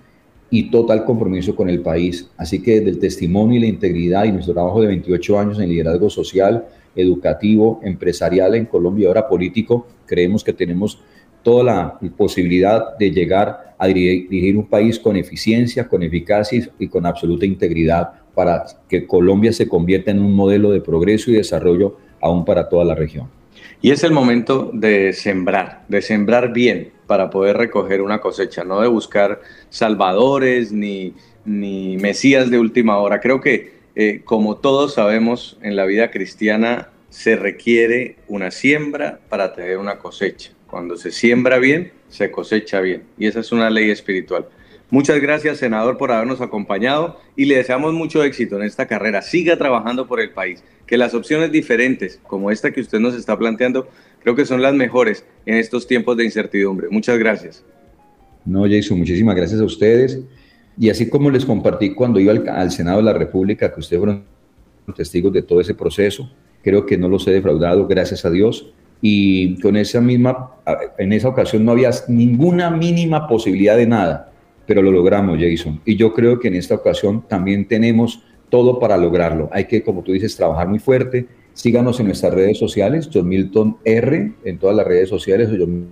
y total compromiso con el país. Así que desde el testimonio y la integridad y nuestro trabajo de 28 años en liderazgo social, educativo, empresarial en Colombia ahora político, creemos que tenemos toda la posibilidad de llegar a dirigir un país con eficiencia, con eficacia y con absoluta integridad para que Colombia se convierta en un modelo de progreso y desarrollo aún para toda la región. Y es el momento de sembrar, de sembrar bien para poder recoger una cosecha, no de buscar salvadores ni, ni mesías de última hora. Creo que, eh, como todos sabemos, en la vida cristiana se requiere una siembra para tener una cosecha. Cuando se siembra bien, se cosecha bien. Y esa es una ley espiritual. Muchas gracias, senador, por habernos acompañado y le deseamos mucho éxito en esta carrera. Siga trabajando por el país que las opciones diferentes, como esta que usted nos está planteando, creo que son las mejores en estos tiempos de incertidumbre. Muchas gracias. No, Jason, muchísimas gracias a ustedes. Y así como les compartí cuando iba al, Senado de la República, que ustedes fueron testigos de todo ese proceso, creo que no los he defraudado, gracias a Dios. Y con esa misma, en esa ocasión no había ninguna mínima posibilidad de nada, pero lo logramos, Jason. Y yo creo que en esta ocasión también tenemos todo para lograrlo. Hay que, como tú dices, trabajar muy fuerte. Síganos en nuestras redes sociales, John Milton R, en todas las redes sociales, o John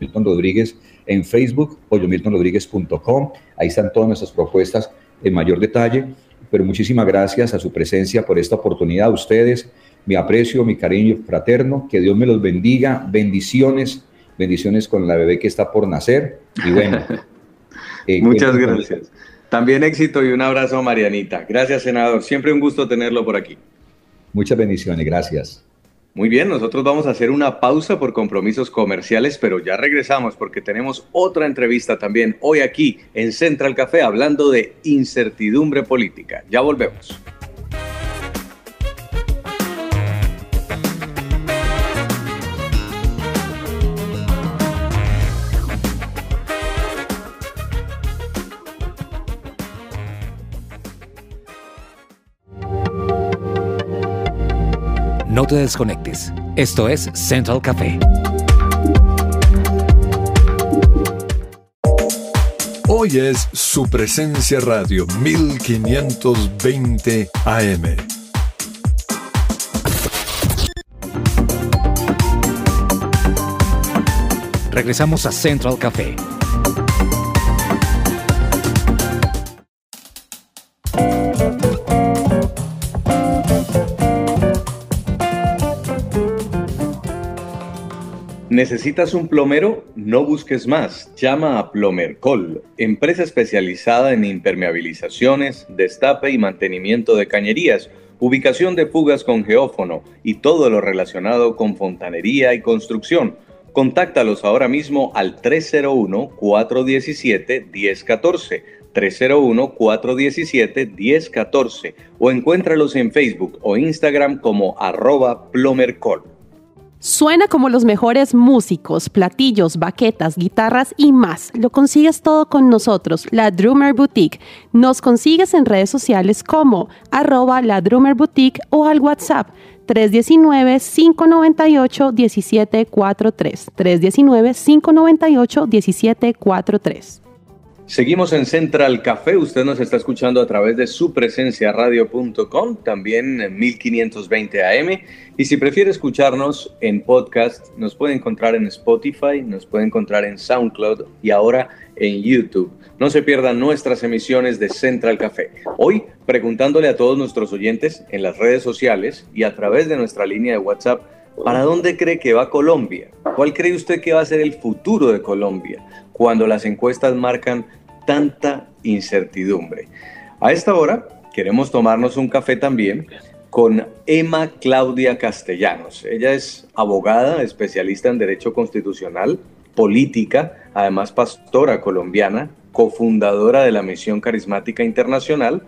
Milton Rodríguez en Facebook o johnmiltonrodríguez.com. Ahí están todas nuestras propuestas en mayor detalle. Pero muchísimas gracias a su presencia por esta oportunidad. A ustedes, mi aprecio, mi cariño fraterno. Que Dios me los bendiga. Bendiciones, bendiciones con la bebé que está por nacer. Y bueno. Eh, Muchas gracias. También éxito y un abrazo a Marianita. Gracias, senador. Siempre un gusto tenerlo por aquí. Muchas bendiciones, gracias. Muy bien, nosotros vamos a hacer una pausa por compromisos comerciales, pero ya regresamos porque tenemos otra entrevista también hoy aquí en Central Café hablando de incertidumbre política. Ya volvemos. No te desconectes. Esto es Central Café. Hoy es su presencia radio 1520 AM. Regresamos a Central Café. ¿Necesitas un plomero? No busques más. Llama a Plomercol, empresa especializada en impermeabilizaciones, destape y mantenimiento de cañerías, ubicación de fugas con geófono y todo lo relacionado con fontanería y construcción. Contáctalos ahora mismo al 301-417-1014. 301-417-1014 o encuéntralos en Facebook o Instagram como arroba plomercol. Suena como los mejores músicos, platillos, baquetas, guitarras y más. Lo consigues todo con nosotros, la Drummer Boutique. Nos consigues en redes sociales como arroba la Drummer Boutique o al WhatsApp 319-598-1743. 319-598-1743. Seguimos en Central Café, usted nos está escuchando a través de su presencia radio.com, también en 1520 AM. Y si prefiere escucharnos en podcast, nos puede encontrar en Spotify, nos puede encontrar en SoundCloud y ahora en YouTube. No se pierdan nuestras emisiones de Central Café. Hoy preguntándole a todos nuestros oyentes en las redes sociales y a través de nuestra línea de WhatsApp, ¿para dónde cree que va Colombia? ¿Cuál cree usted que va a ser el futuro de Colombia? cuando las encuestas marcan tanta incertidumbre. A esta hora queremos tomarnos un café también con Emma Claudia Castellanos. Ella es abogada, especialista en Derecho Constitucional, política, además pastora colombiana, cofundadora de la Misión Carismática Internacional,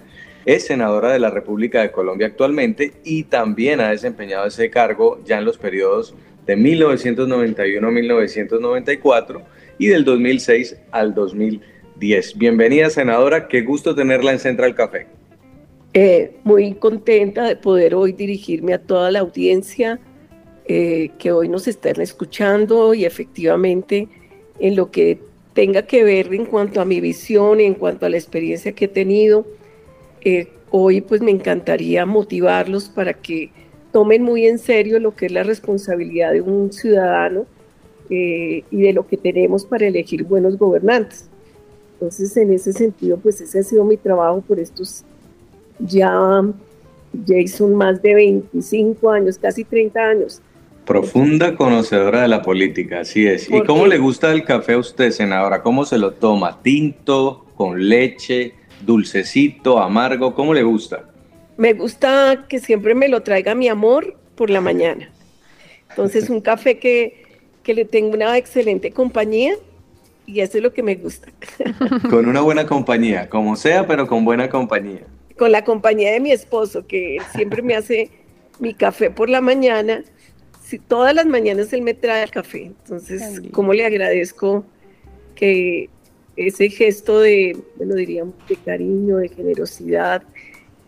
es senadora de la República de Colombia actualmente y también ha desempeñado ese cargo ya en los periodos de 1991-1994 y del 2006 al 2010. Bienvenida, senadora. Qué gusto tenerla en Central Café. Eh, muy contenta de poder hoy dirigirme a toda la audiencia eh, que hoy nos están escuchando y efectivamente en lo que tenga que ver en cuanto a mi visión, en cuanto a la experiencia que he tenido. Eh, hoy pues me encantaría motivarlos para que tomen muy en serio lo que es la responsabilidad de un ciudadano y de lo que tenemos para elegir buenos gobernantes. Entonces, en ese sentido, pues ese ha sido mi trabajo por estos ya, Jason, más de 25 años, casi 30 años. Profunda conocedora de la política, así es. ¿Y cómo le gusta el café a usted, senadora? ¿Cómo se lo toma? ¿Tinto, con leche, dulcecito, amargo? ¿Cómo le gusta? Me gusta que siempre me lo traiga mi amor por la mañana. Entonces, un café que, que le tenga una excelente compañía y eso es lo que me gusta. Con una buena compañía, como sea, pero con buena compañía. Con la compañía de mi esposo, que siempre me hace mi café por la mañana si todas las mañanas él me trae el café. Entonces, ¿cómo le agradezco que ese gesto de, bueno, diríamos, de cariño, de generosidad,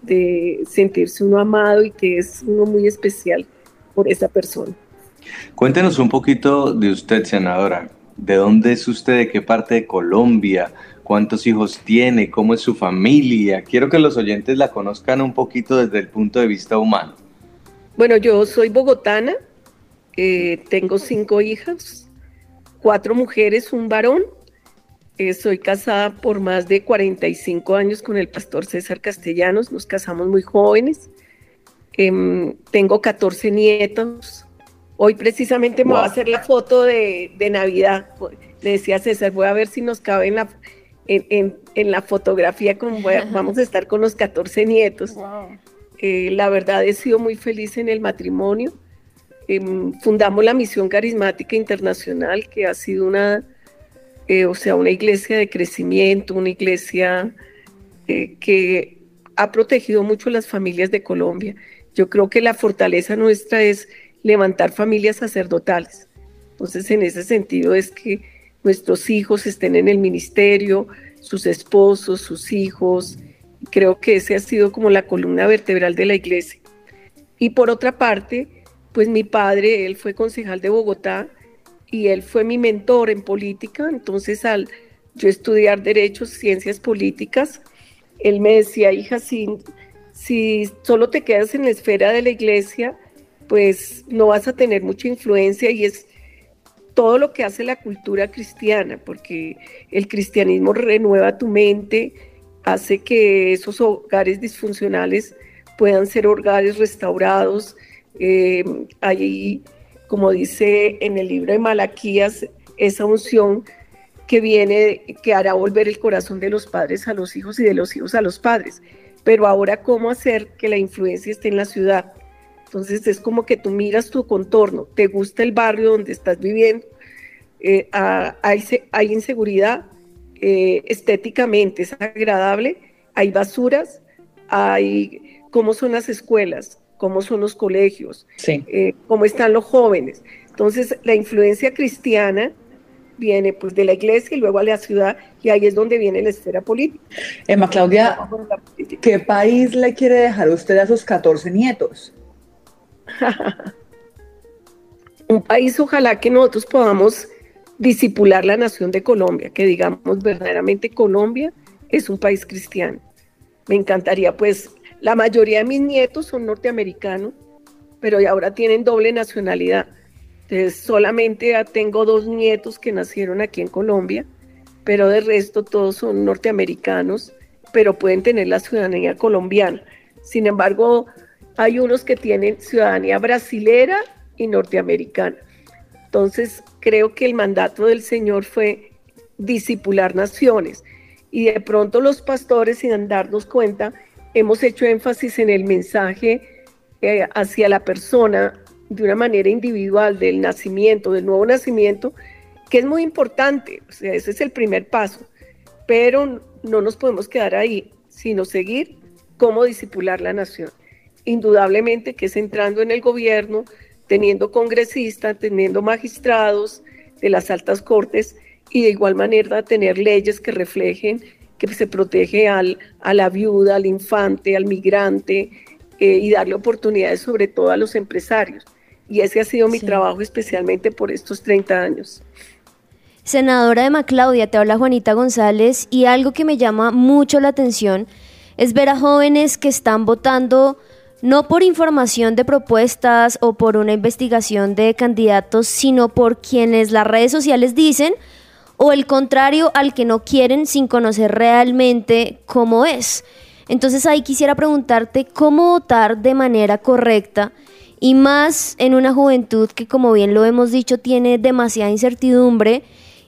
de sentirse uno amado y que es uno muy especial por esa persona. Cuéntenos un poquito de usted, senadora. ¿De dónde es usted? ¿De qué parte de Colombia? ¿Cuántos hijos tiene? ¿Cómo es su familia? Quiero que los oyentes la conozcan un poquito desde el punto de vista humano. Bueno, yo soy bogotana, eh, tengo cinco hijas, cuatro mujeres, un varón. Eh, soy casada por más de 45 años con el pastor César Castellanos. Nos casamos muy jóvenes. Em, tengo 14 nietos. Hoy precisamente me voy a hacer la foto de, Navidad. Le decía a César, voy a ver si nos cabe en la, en, la fotografía, como vamos a estar con los 14 nietos. Eh, la verdad he sido muy feliz en el matrimonio. Em, fundamos la Misión Carismática Internacional, que ha sido una, eh, o sea, una iglesia de crecimiento, una iglesia eh, que ha protegido mucho las familias de Colombia. Yo creo que la fortaleza nuestra es levantar familias sacerdotales. Entonces, en ese sentido es que nuestros hijos estén en el ministerio, sus esposos, sus hijos. Creo que ese ha sido como la columna vertebral de la iglesia. Y por otra parte, pues mi padre, él fue concejal de Bogotá y él fue mi mentor en política, entonces al yo estudiar derechos, ciencias políticas, él me decía, hija, si, si solo te quedas en la esfera de la iglesia, pues no vas a tener mucha influencia y es todo lo que hace la cultura cristiana, porque el cristianismo renueva tu mente, hace que esos hogares disfuncionales puedan ser hogares restaurados, eh, ahí, como dice en el libro de Malaquías, esa unción que viene, que hará volver el corazón de los padres a los hijos y de los hijos a los padres. Pero ahora, ¿cómo hacer que la influencia esté en la ciudad? Entonces es como que tú miras tu contorno, te gusta el barrio donde estás viviendo, eh, hay, hay, inseguridad, eh, estéticamente es agradable, hay basuras, hay cómo son las escuelas, cómo son los colegios, eh, cómo están los jóvenes. Entonces, la influencia cristiana viene pues de la iglesia y luego a la ciudad y ahí es donde viene la esfera política. Emma Claudia, ¿qué país le quiere dejar usted a sus 14 nietos? Un país ojalá que nosotros podamos disipular la nación de Colombia, que digamos verdaderamente Colombia es un país cristiano. Me encantaría pues la mayoría de mis nietos son norteamericanos, pero ahora tienen doble nacionalidad. Solamente tengo dos nietos que nacieron aquí en Colombia, pero de resto todos son norteamericanos, pero pueden tener la ciudadanía colombiana. Sin embargo, hay unos que tienen ciudadanía brasilera y norteamericana. Entonces, creo que el mandato del Señor fue disipular naciones. Y de pronto los pastores, sin darnos cuenta, hemos hecho énfasis en el mensaje eh, hacia la persona de una manera individual del nacimiento, del nuevo nacimiento, que es muy importante. O sea, ese es el primer paso. Pero no nos podemos quedar ahí, sino seguir cómo disipular la nación. Indudablemente que es entrando en el gobierno, teniendo congresistas, teniendo magistrados de las altas cortes y de igual manera tener leyes que reflejen que se protege al, a la viuda, al infante, al migrante eh, y darle oportunidades sobre todo a los empresarios. Y ese ha sido mi trabajo especialmente por estos 30 años. Senadora de Maclaudia, te habla Juanita González y algo que me llama mucho la atención es ver a jóvenes que están votando no por información de propuestas o por una investigación de candidatos, sino por quienes las redes sociales dicen o el contrario al que no quieren sin conocer realmente cómo es. Entonces ahí quisiera preguntarte cómo votar de manera correcta y más en una juventud que como bien lo hemos dicho tiene demasiada incertidumbre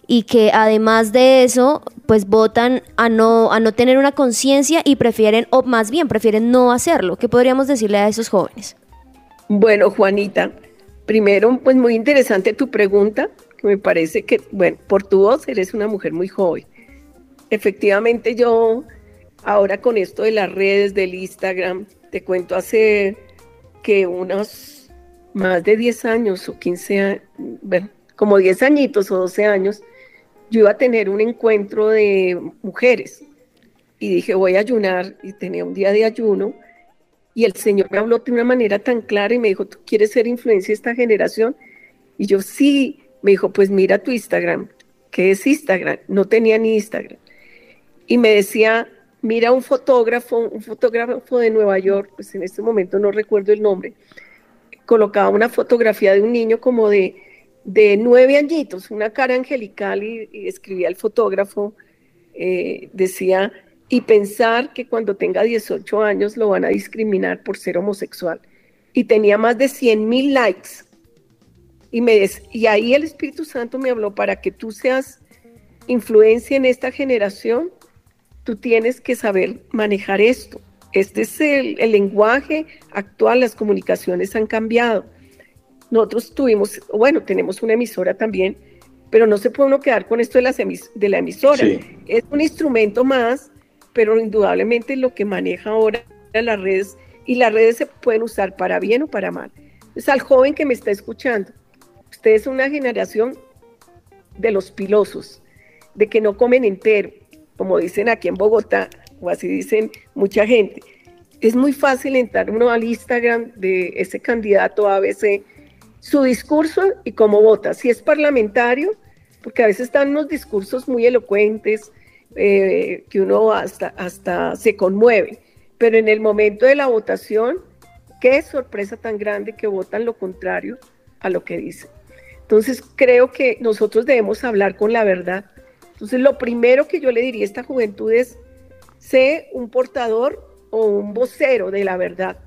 y que además de eso pues votan a no, a no tener una conciencia y prefieren, o más bien prefieren no hacerlo. ¿Qué podríamos decirle a esos jóvenes? Bueno, Juanita, primero, pues muy interesante tu pregunta, que me parece que, bueno, por tu voz eres una mujer muy joven. Efectivamente, yo ahora con esto de las redes, del Instagram, te cuento hace que unos más de 10 años o 15 años, bueno, como 10 añitos o 12 años, yo iba a tener un encuentro de mujeres y dije, voy a ayunar y tenía un día de ayuno y el Señor me habló de una manera tan clara y me dijo, ¿tú quieres ser influencia de esta generación? Y yo sí, me dijo, pues mira tu Instagram. ¿Qué es Instagram? No tenía ni Instagram. Y me decía, mira un fotógrafo, un fotógrafo de Nueva York, pues en este momento no recuerdo el nombre, colocaba una fotografía de un niño como de de nueve añitos, una cara angelical y, escribía el fotógrafo, eh, decía, y pensar que cuando tenga 18 años lo van a discriminar por ser homosexual. Y tenía más de 100 mil likes. Y, me y ahí el Espíritu Santo me habló, para que tú seas influencia en esta generación, tú tienes que saber manejar esto. Este es el, el lenguaje actual, las comunicaciones han cambiado nosotros tuvimos, bueno, tenemos una emisora también, pero no se puede uno quedar con esto de, las de la emisora. Es un instrumento más, pero indudablemente lo que maneja ahora las redes, y las redes se pueden usar para bien o para mal. Es al joven que me está escuchando, usted es una generación de los pilosos, de que no comen entero, como dicen aquí en Bogotá, o así dicen mucha gente. Es muy fácil entrar uno al Instagram de ese candidato ABC su discurso y cómo vota. Si es parlamentario, porque a veces están unos discursos muy elocuentes eh, que uno hasta, hasta se conmueve, pero en el momento de la votación, qué sorpresa tan grande que votan lo contrario a lo que dicen. Entonces creo que nosotros debemos hablar con la verdad. Entonces lo primero que yo le diría a esta juventud es, sé un portador o un vocero de la verdad,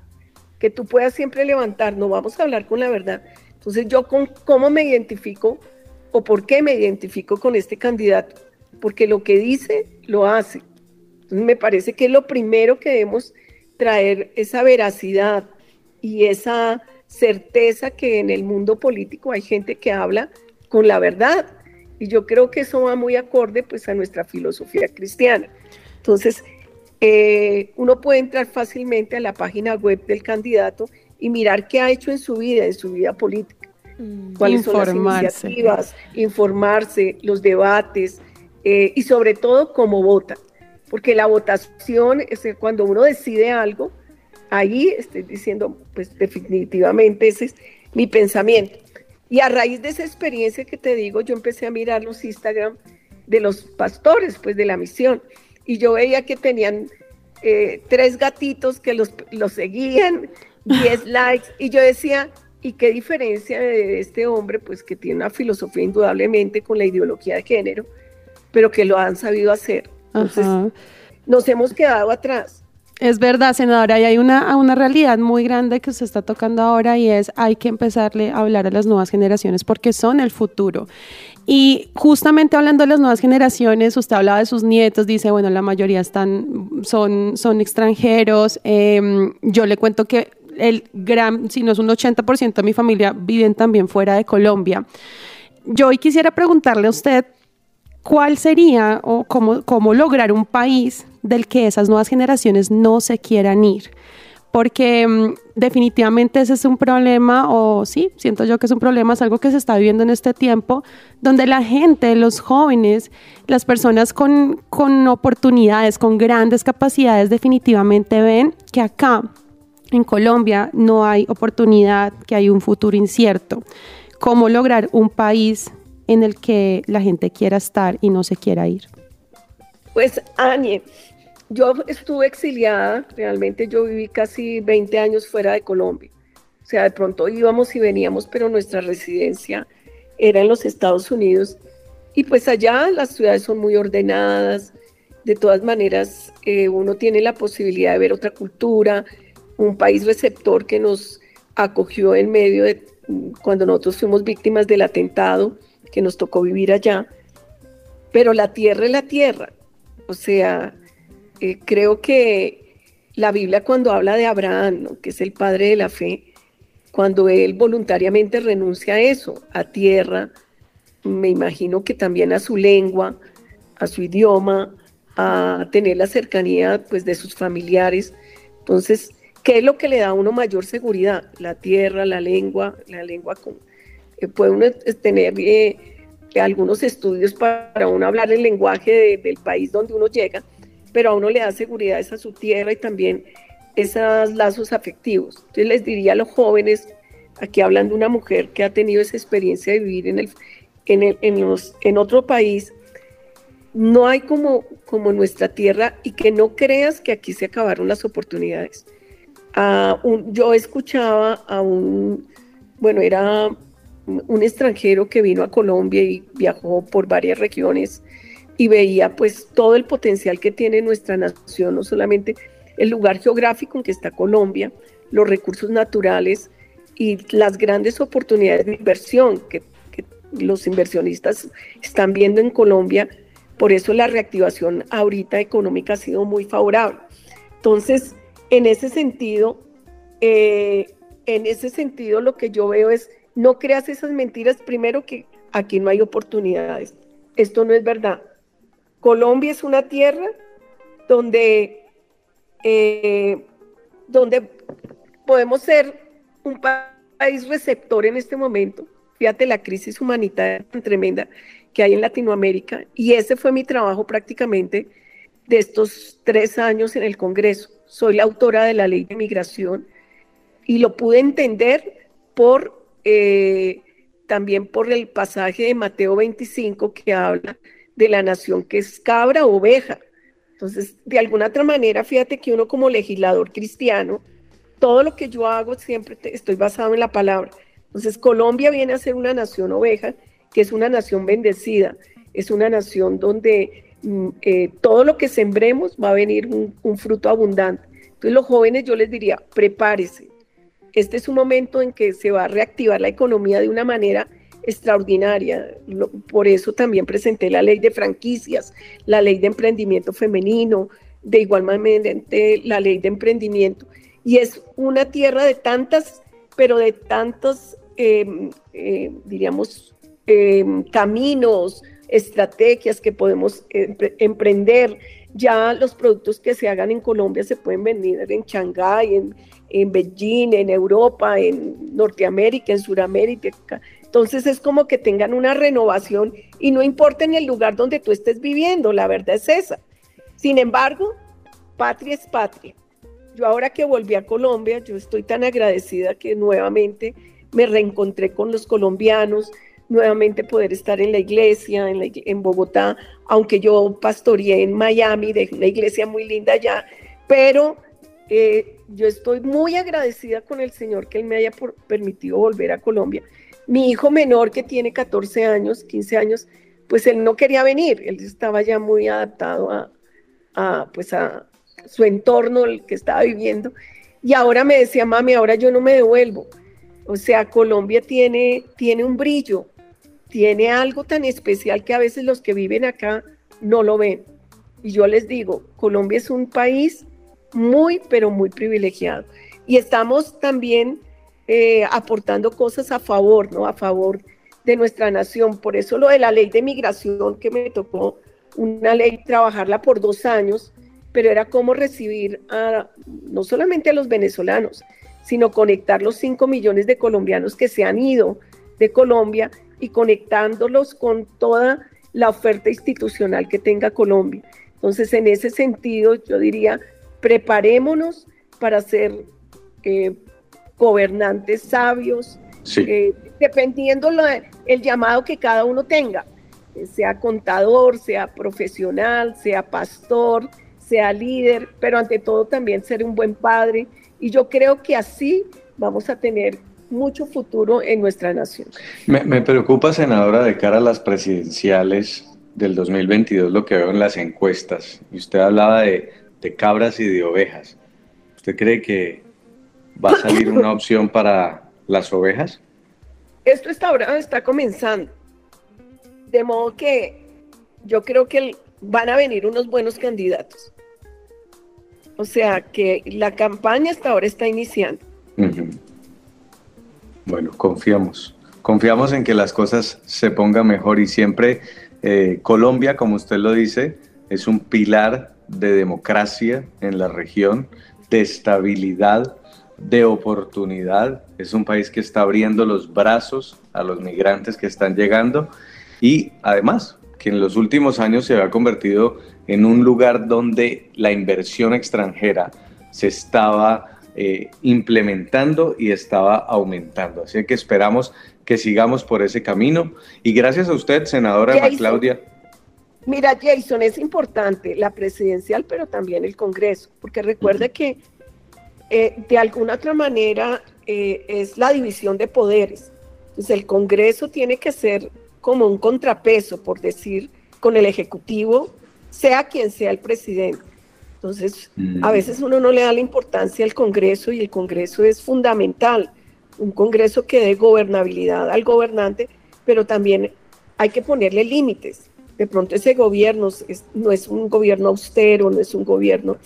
que tú puedas siempre levantar, no vamos a hablar con la verdad, entonces, yo con cómo me identifico o por qué me identifico con este candidato, porque lo que dice, lo hace. Entonces, me parece que es lo primero que debemos traer esa veracidad y esa certeza que en el mundo político hay gente que habla con la verdad. Y yo creo que eso va muy acorde pues a nuestra filosofía cristiana. Entonces, eh, uno puede entrar fácilmente a la página web del candidato y mirar qué ha hecho en su vida, en su vida política. Mm. cuáles son las iniciativas, informarse, los debates eh, y sobre todo cómo vota. Porque la votación, es cuando uno decide algo, ahí estoy diciendo, pues definitivamente ese es mi pensamiento. Y a raíz de esa experiencia que te digo, yo empecé a mirar los Instagram de los pastores, pues de la misión, y yo veía que tenían eh, tres gatitos que los, los seguían, 10 likes. Y yo decía, ¿y qué diferencia de este hombre, pues que tiene una filosofía indudablemente con la ideología de género, pero que lo han sabido hacer? Entonces, nos hemos quedado atrás. Es verdad, senadora, y hay una, una realidad muy grande que se está tocando ahora y es hay que empezarle a hablar a las nuevas generaciones porque son el futuro. Y justamente hablando de las nuevas generaciones, usted hablaba de sus nietos, dice, bueno, la mayoría están, son, son extranjeros. Em, yo le cuento que el gran, si no es un 80% de mi familia, viven también fuera de Colombia. Yo hoy quisiera preguntarle a usted cuál sería o cómo, cómo lograr un país del que esas nuevas generaciones no se quieran ir porque mm, definitivamente ese es un problema, o sí, siento yo que es un problema, es algo que se está viviendo en este tiempo, donde la gente, los jóvenes, las personas con, con oportunidades, con grandes capacidades, definitivamente ven que acá en Colombia no hay oportunidad, que hay un futuro incierto. ¿Cómo lograr un país en el que la gente quiera estar y no se quiera ir? Pues, Anie, yo estuve exiliada, realmente yo viví casi 20 años fuera de Colombia. O sea, de pronto íbamos y veníamos, pero nuestra residencia era en los Estados Unidos. Y pues allá las ciudades son muy ordenadas. De todas maneras, eh, uno tiene la posibilidad de ver otra cultura, un país receptor que nos acogió en medio de cuando nosotros fuimos víctimas del atentado que nos tocó vivir allá. Pero la tierra es la tierra. O sea, eh, creo que la Biblia cuando habla de Abraham, que es el padre de la fe, cuando él voluntariamente renuncia a eso, a tierra, me imagino que también a su lengua, a su idioma, a tener la cercanía pues, de sus familiares. Entonces, ¿qué es lo que le da a uno mayor seguridad? La tierra, la lengua, la lengua con... Eh, puede uno tener eh, algunos estudios para uno hablar el lenguaje del país donde uno llega, pero a uno le da seguridad a su tierra y también esos lazos afectivos. Entonces les diría a los jóvenes, aquí hablando de una mujer que ha tenido esa experiencia de vivir en, el, en, el, en, los, en otro país, no hay como, como nuestra tierra y que no creas que aquí se acabaron las oportunidades. Yo escuchaba a un, bueno, era un extranjero que vino a Colombia y viajó por varias regiones y veía pues todo el potencial que tiene nuestra nación, no solamente el lugar geográfico en que está Colombia, los recursos naturales y las grandes oportunidades de inversión que, los inversionistas están viendo en Colombia. Por eso la reactivación ahorita económica ha sido muy favorable. Entonces, en ese sentido, eh, en ese sentido lo que yo veo es, no creas esas mentiras, primero que aquí no hay oportunidades. Esto no es verdad. Colombia es una tierra donde eh, donde podemos ser un país receptor en este momento. Fíjate la crisis humanitaria tan tremenda que hay en Latinoamérica y ese fue mi trabajo prácticamente de estos tres años en el Congreso. Soy la autora de la ley de migración y lo pude entender por eh, también por el pasaje de Mateo 25 que habla de la nación que es cabra oveja. Entonces, de alguna otra manera, fíjate que uno como legislador cristiano, todo lo que yo hago siempre estoy basado en la palabra. Entonces, Colombia viene a ser una nación oveja, que es una nación bendecida, es una nación donde eh, todo lo que sembremos va a venir un, un fruto abundante. Entonces, los jóvenes yo les diría, prepárese. Este es un momento en que se va a reactivar la economía de una manera extraordinaria. Por eso también presenté la ley de franquicias, la ley de emprendimiento femenino, de igual manera la ley de emprendimiento. Y es una tierra de tantas, pero de tantos, em, eh, diríamos, em, caminos, estrategias que podemos emprender. Ya los productos que se hagan en Colombia se pueden vender en Shanghái, en, en Beijing, en Europa, en Norteamérica, en Sudamérica, entonces es como que tengan una renovación y no importa en el lugar donde tú estés viviendo, la verdad es esa. Sin embargo, patria es patria. Yo ahora que volví a Colombia, yo estoy tan agradecida que nuevamente me reencontré con los colombianos, nuevamente poder estar en la iglesia, en, Bogotá, aunque yo pastoreé en Miami, de una iglesia muy linda allá, pero eh, yo estoy muy agradecida con el Señor que Él me haya permitido volver a Colombia mi hijo menor, que tiene 14 años, 15 años, pues él no quería venir, él estaba ya muy adaptado a, pues a su entorno, el que estaba viviendo. Y ahora me decía, mami, ahora yo no me devuelvo. O sea, Colombia tiene, tiene un brillo, tiene algo tan especial que a veces los que viven acá no lo ven. Y yo les digo, Colombia es un país muy, pero muy privilegiado. Y estamos también eh, aportando cosas a favor, ¿no? A favor de nuestra nación. Por eso lo de la ley de migración que me tocó, una ley, trabajarla por dos años, pero era cómo recibir no solamente a los venezolanos, sino conectar los cinco millones de colombianos que se han ido de Colombia y conectándolos con toda la oferta institucional que tenga Colombia. Entonces, en ese sentido, yo diría, preparémonos para ser eh, gobernantes sabios, eh, dependiendo la- el llamado que cada uno tenga, eh, sea contador, sea profesional, sea pastor, sea líder, pero ante todo también ser un buen padre. Y yo creo que así vamos a tener mucho futuro en nuestra nación. Me, me preocupa, senadora, de cara a las presidenciales del 2022, lo que veo en las encuestas. Y usted hablaba de, de cabras y de ovejas. ¿Usted cree que va a salir una opción para las ovejas? Esto está ahora está comenzando. De modo que yo creo que van a venir unos buenos candidatos. O sea que la campaña hasta ahora está iniciando. Ujú. Bueno, confiamos. Confiamos en que las cosas se pongan mejor y siempre eh, Colombia, como usted lo dice, es un pilar de democracia en la región, de estabilidad, de oportunidad. Es un país que está abriendo los brazos a los migrantes que están llegando y además que en los últimos años se ha convertido en un lugar donde la inversión extranjera se estaba eh, implementando y estaba aumentando. Así que esperamos que sigamos por ese camino. Y gracias a usted, senadora Jason. Claudia. Mira, Jason, es importante la presidencial, pero también el Congreso, porque recuerde que eh, de alguna otra manera eh, es la división de poderes. Entonces el Congreso tiene que ser como un contrapeso, por decir, con el Ejecutivo, sea quien sea el presidente. Entonces, a veces uno no le da la importancia al Congreso y el Congreso es fundamental. Un Congreso que dé gobernabilidad al gobernante, pero también hay que ponerle límites. De pronto ese gobierno es- no es un gobierno austero, no es un gobierno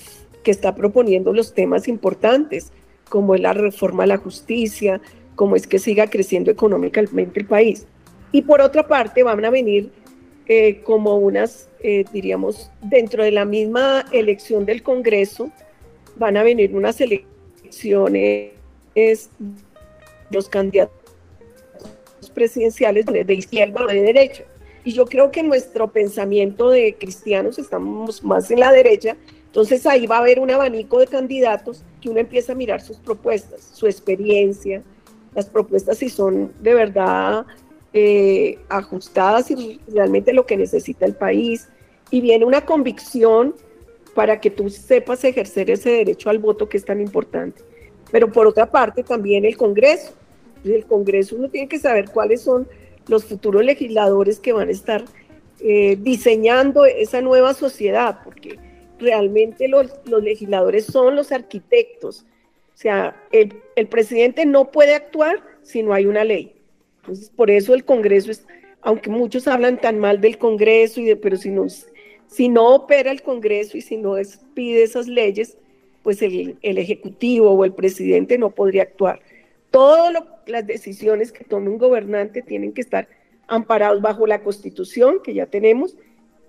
que está proponiendo los temas importantes, como es la reforma a la justicia, como es que siga creciendo económicamente el país. Y por otra parte van a venir eh, como unas, eh, diríamos, dentro de la misma elección del Congreso, van a venir unas elecciones, los candidatos presidenciales de, izquierda o de derecha. Y yo creo que nuestro pensamiento de cristianos estamos más en la derecha, entonces ahí va a haber un abanico de candidatos que uno empieza a mirar sus propuestas, su experiencia, las propuestas si son de verdad eh, ajustadas y realmente lo que necesita el país. Y viene una convicción para que tú sepas ejercer ese derecho al voto que es tan importante. Pero por otra parte también el Congreso. El Congreso uno tiene que saber cuáles son los futuros legisladores que van a estar eh, diseñando esa nueva sociedad, porque realmente los, legisladores son los arquitectos. O sea, el, el presidente no puede actuar si no hay una ley. Entonces, por eso el Congreso es, aunque muchos hablan tan mal del Congreso, y de, pero si no, si no opera el Congreso y si no es, pide esas leyes, pues el, el Ejecutivo o el presidente no podría actuar. Todas las decisiones que tome un gobernante tienen que estar amparados bajo la Constitución que ya tenemos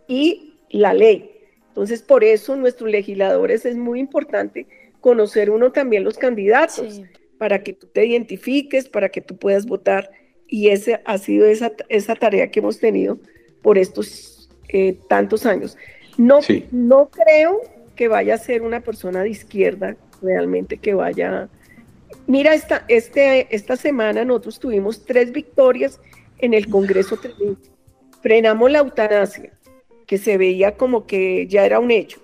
y la ley. Entonces, por eso nuestros legisladores es muy importante conocer uno también los candidatos Sí. para que tú te identifiques, para que tú puedas votar. Y ese ha sido esa, esa tarea que hemos tenido por estos eh, tantos años. No, Sí. no creo que vaya a ser una persona de izquierda realmente que vaya. Mira, esta, este, esta semana nosotros tuvimos tres victorias en el Congreso. Frenamos la eutanasia, que se veía como que ya era un hecho.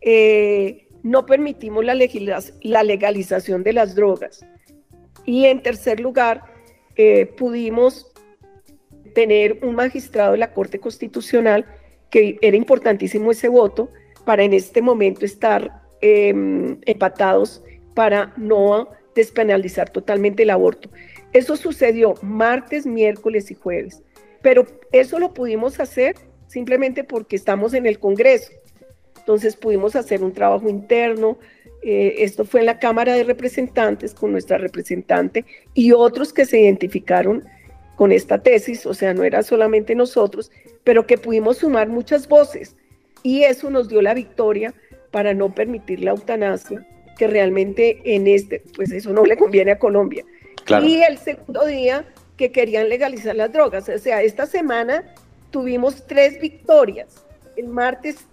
Eh, no permitimos la, la legalización de las drogas. Y en tercer lugar, eh, pudimos tener un magistrado de la Corte Constitucional, que era importantísimo ese voto, para en este momento estar eh, empatados para no despenalizar totalmente el aborto. Eso sucedió martes, miércoles y jueves, pero eso lo pudimos hacer simplemente porque estamos en el Congreso. Entonces pudimos hacer un trabajo interno. Eh, esto fue en la Cámara de Representantes con nuestra representante y otros que se identificaron con esta tesis, o sea, no era solamente nosotros, pero que pudimos sumar muchas voces y eso nos dio la victoria para no permitir la eutanasia, que realmente en este, pues eso no le conviene a Colombia. Claro. Y el segundo día que querían legalizar las drogas, o sea, esta semana tuvimos tres victorias. El martes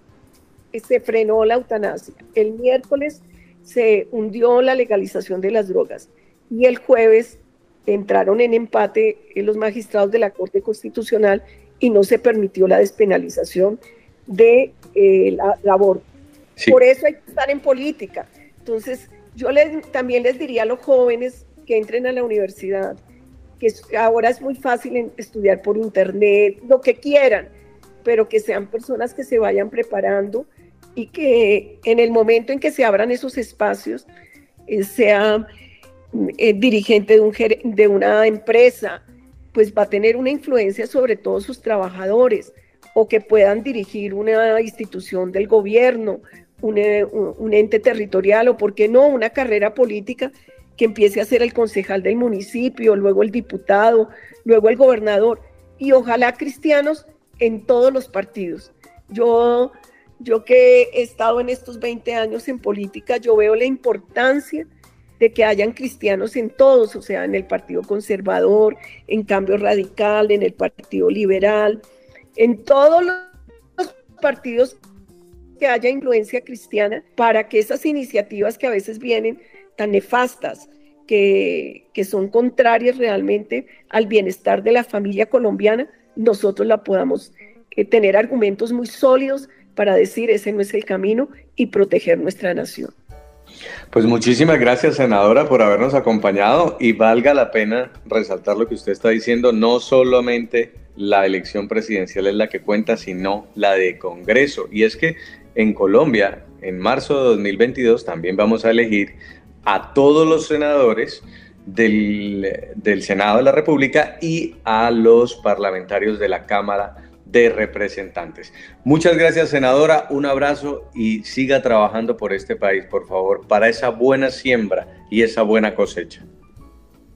se frenó la eutanasia, el miércoles se hundió la legalización de las drogas y el jueves entraron en empate los magistrados de la Corte Constitucional y no se permitió la despenalización de eh, la, aborto. Por eso hay que estar en política. Entonces, yo también les diría a los jóvenes que entren a la universidad, que ahora es muy fácil estudiar por internet, lo que quieran, pero que sean personas que se vayan preparando y que en el momento en que se abran esos espacios, eh, sea eh, dirigente de, un, de una empresa, pues va a tener una influencia sobre todos sus trabajadores o que puedan dirigir una institución del gobierno, un, un, ente territorial o, por qué no, una carrera política que empiece a ser el concejal del municipio, luego el diputado, luego el gobernador y ojalá cristianos en todos los partidos. Yo, yo que he estado en estos 20 años en política, yo veo la importancia de que hayan cristianos en todos, o sea, en el Partido Conservador, en Cambio Radical, en el Partido Liberal, en todos los partidos que haya influencia cristiana para que esas iniciativas que a veces vienen tan nefastas, que, que son contrarias realmente al bienestar de la familia colombiana, nosotros la podamos eh, tener argumentos muy sólidos para decir ese no es el camino y proteger nuestra nación. Pues muchísimas gracias, senadora, por habernos acompañado y valga la pena resaltar lo que usted está diciendo, no solamente la elección presidencial es la que cuenta, sino la de Congreso. Y es que en Colombia, en marzo de 2022, también vamos a elegir a todos los senadores del, del Senado de la República y a los parlamentarios de la Cámara de representantes. Muchas gracias, senadora. Un abrazo y siga trabajando por este país, por favor, para esa buena siembra y esa buena cosecha.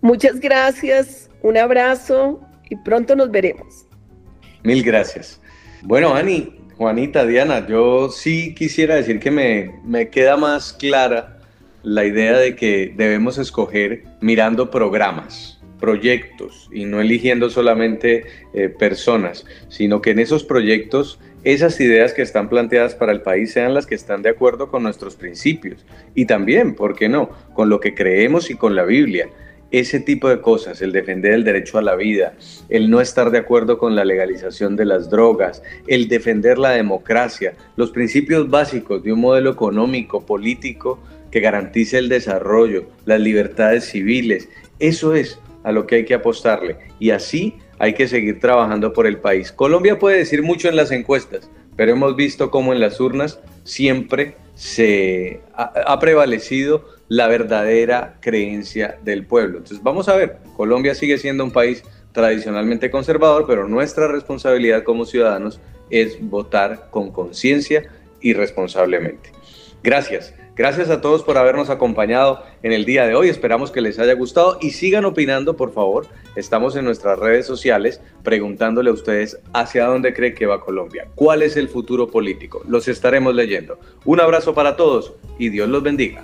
Muchas gracias, un abrazo y pronto nos veremos. Mil gracias. Bueno, Ani, Juanita, Diana, yo sí quisiera decir que me, me queda más clara la idea de que debemos escoger mirando programas proyectos y no eligiendo solamente eh, personas, sino que en esos proyectos esas ideas que están planteadas para el país sean las que están de acuerdo con nuestros principios y también, ¿por qué no?, con lo que creemos y con la Biblia. Ese tipo de cosas, el defender el derecho a la vida, el no estar de acuerdo con la legalización de las drogas, el defender la democracia, los principios básicos de un modelo económico, político que garantice el desarrollo, las libertades civiles, eso es a lo que hay que apostarle. Y así hay que seguir trabajando por el país. Colombia puede decir mucho en las encuestas, pero hemos visto cómo en las urnas siempre se ha, prevalecido la verdadera creencia del pueblo. Entonces vamos a ver, Colombia sigue siendo un país tradicionalmente conservador, pero nuestra responsabilidad como ciudadanos es votar con conciencia y responsablemente. Gracias. Gracias a todos por habernos acompañado en el día de hoy. Esperamos que les haya gustado y sigan opinando, por favor. Estamos en nuestras redes sociales preguntándole a ustedes hacia dónde cree que va Colombia. ¿Cuál es el futuro político? Los estaremos leyendo. Un abrazo para todos y Dios los bendiga.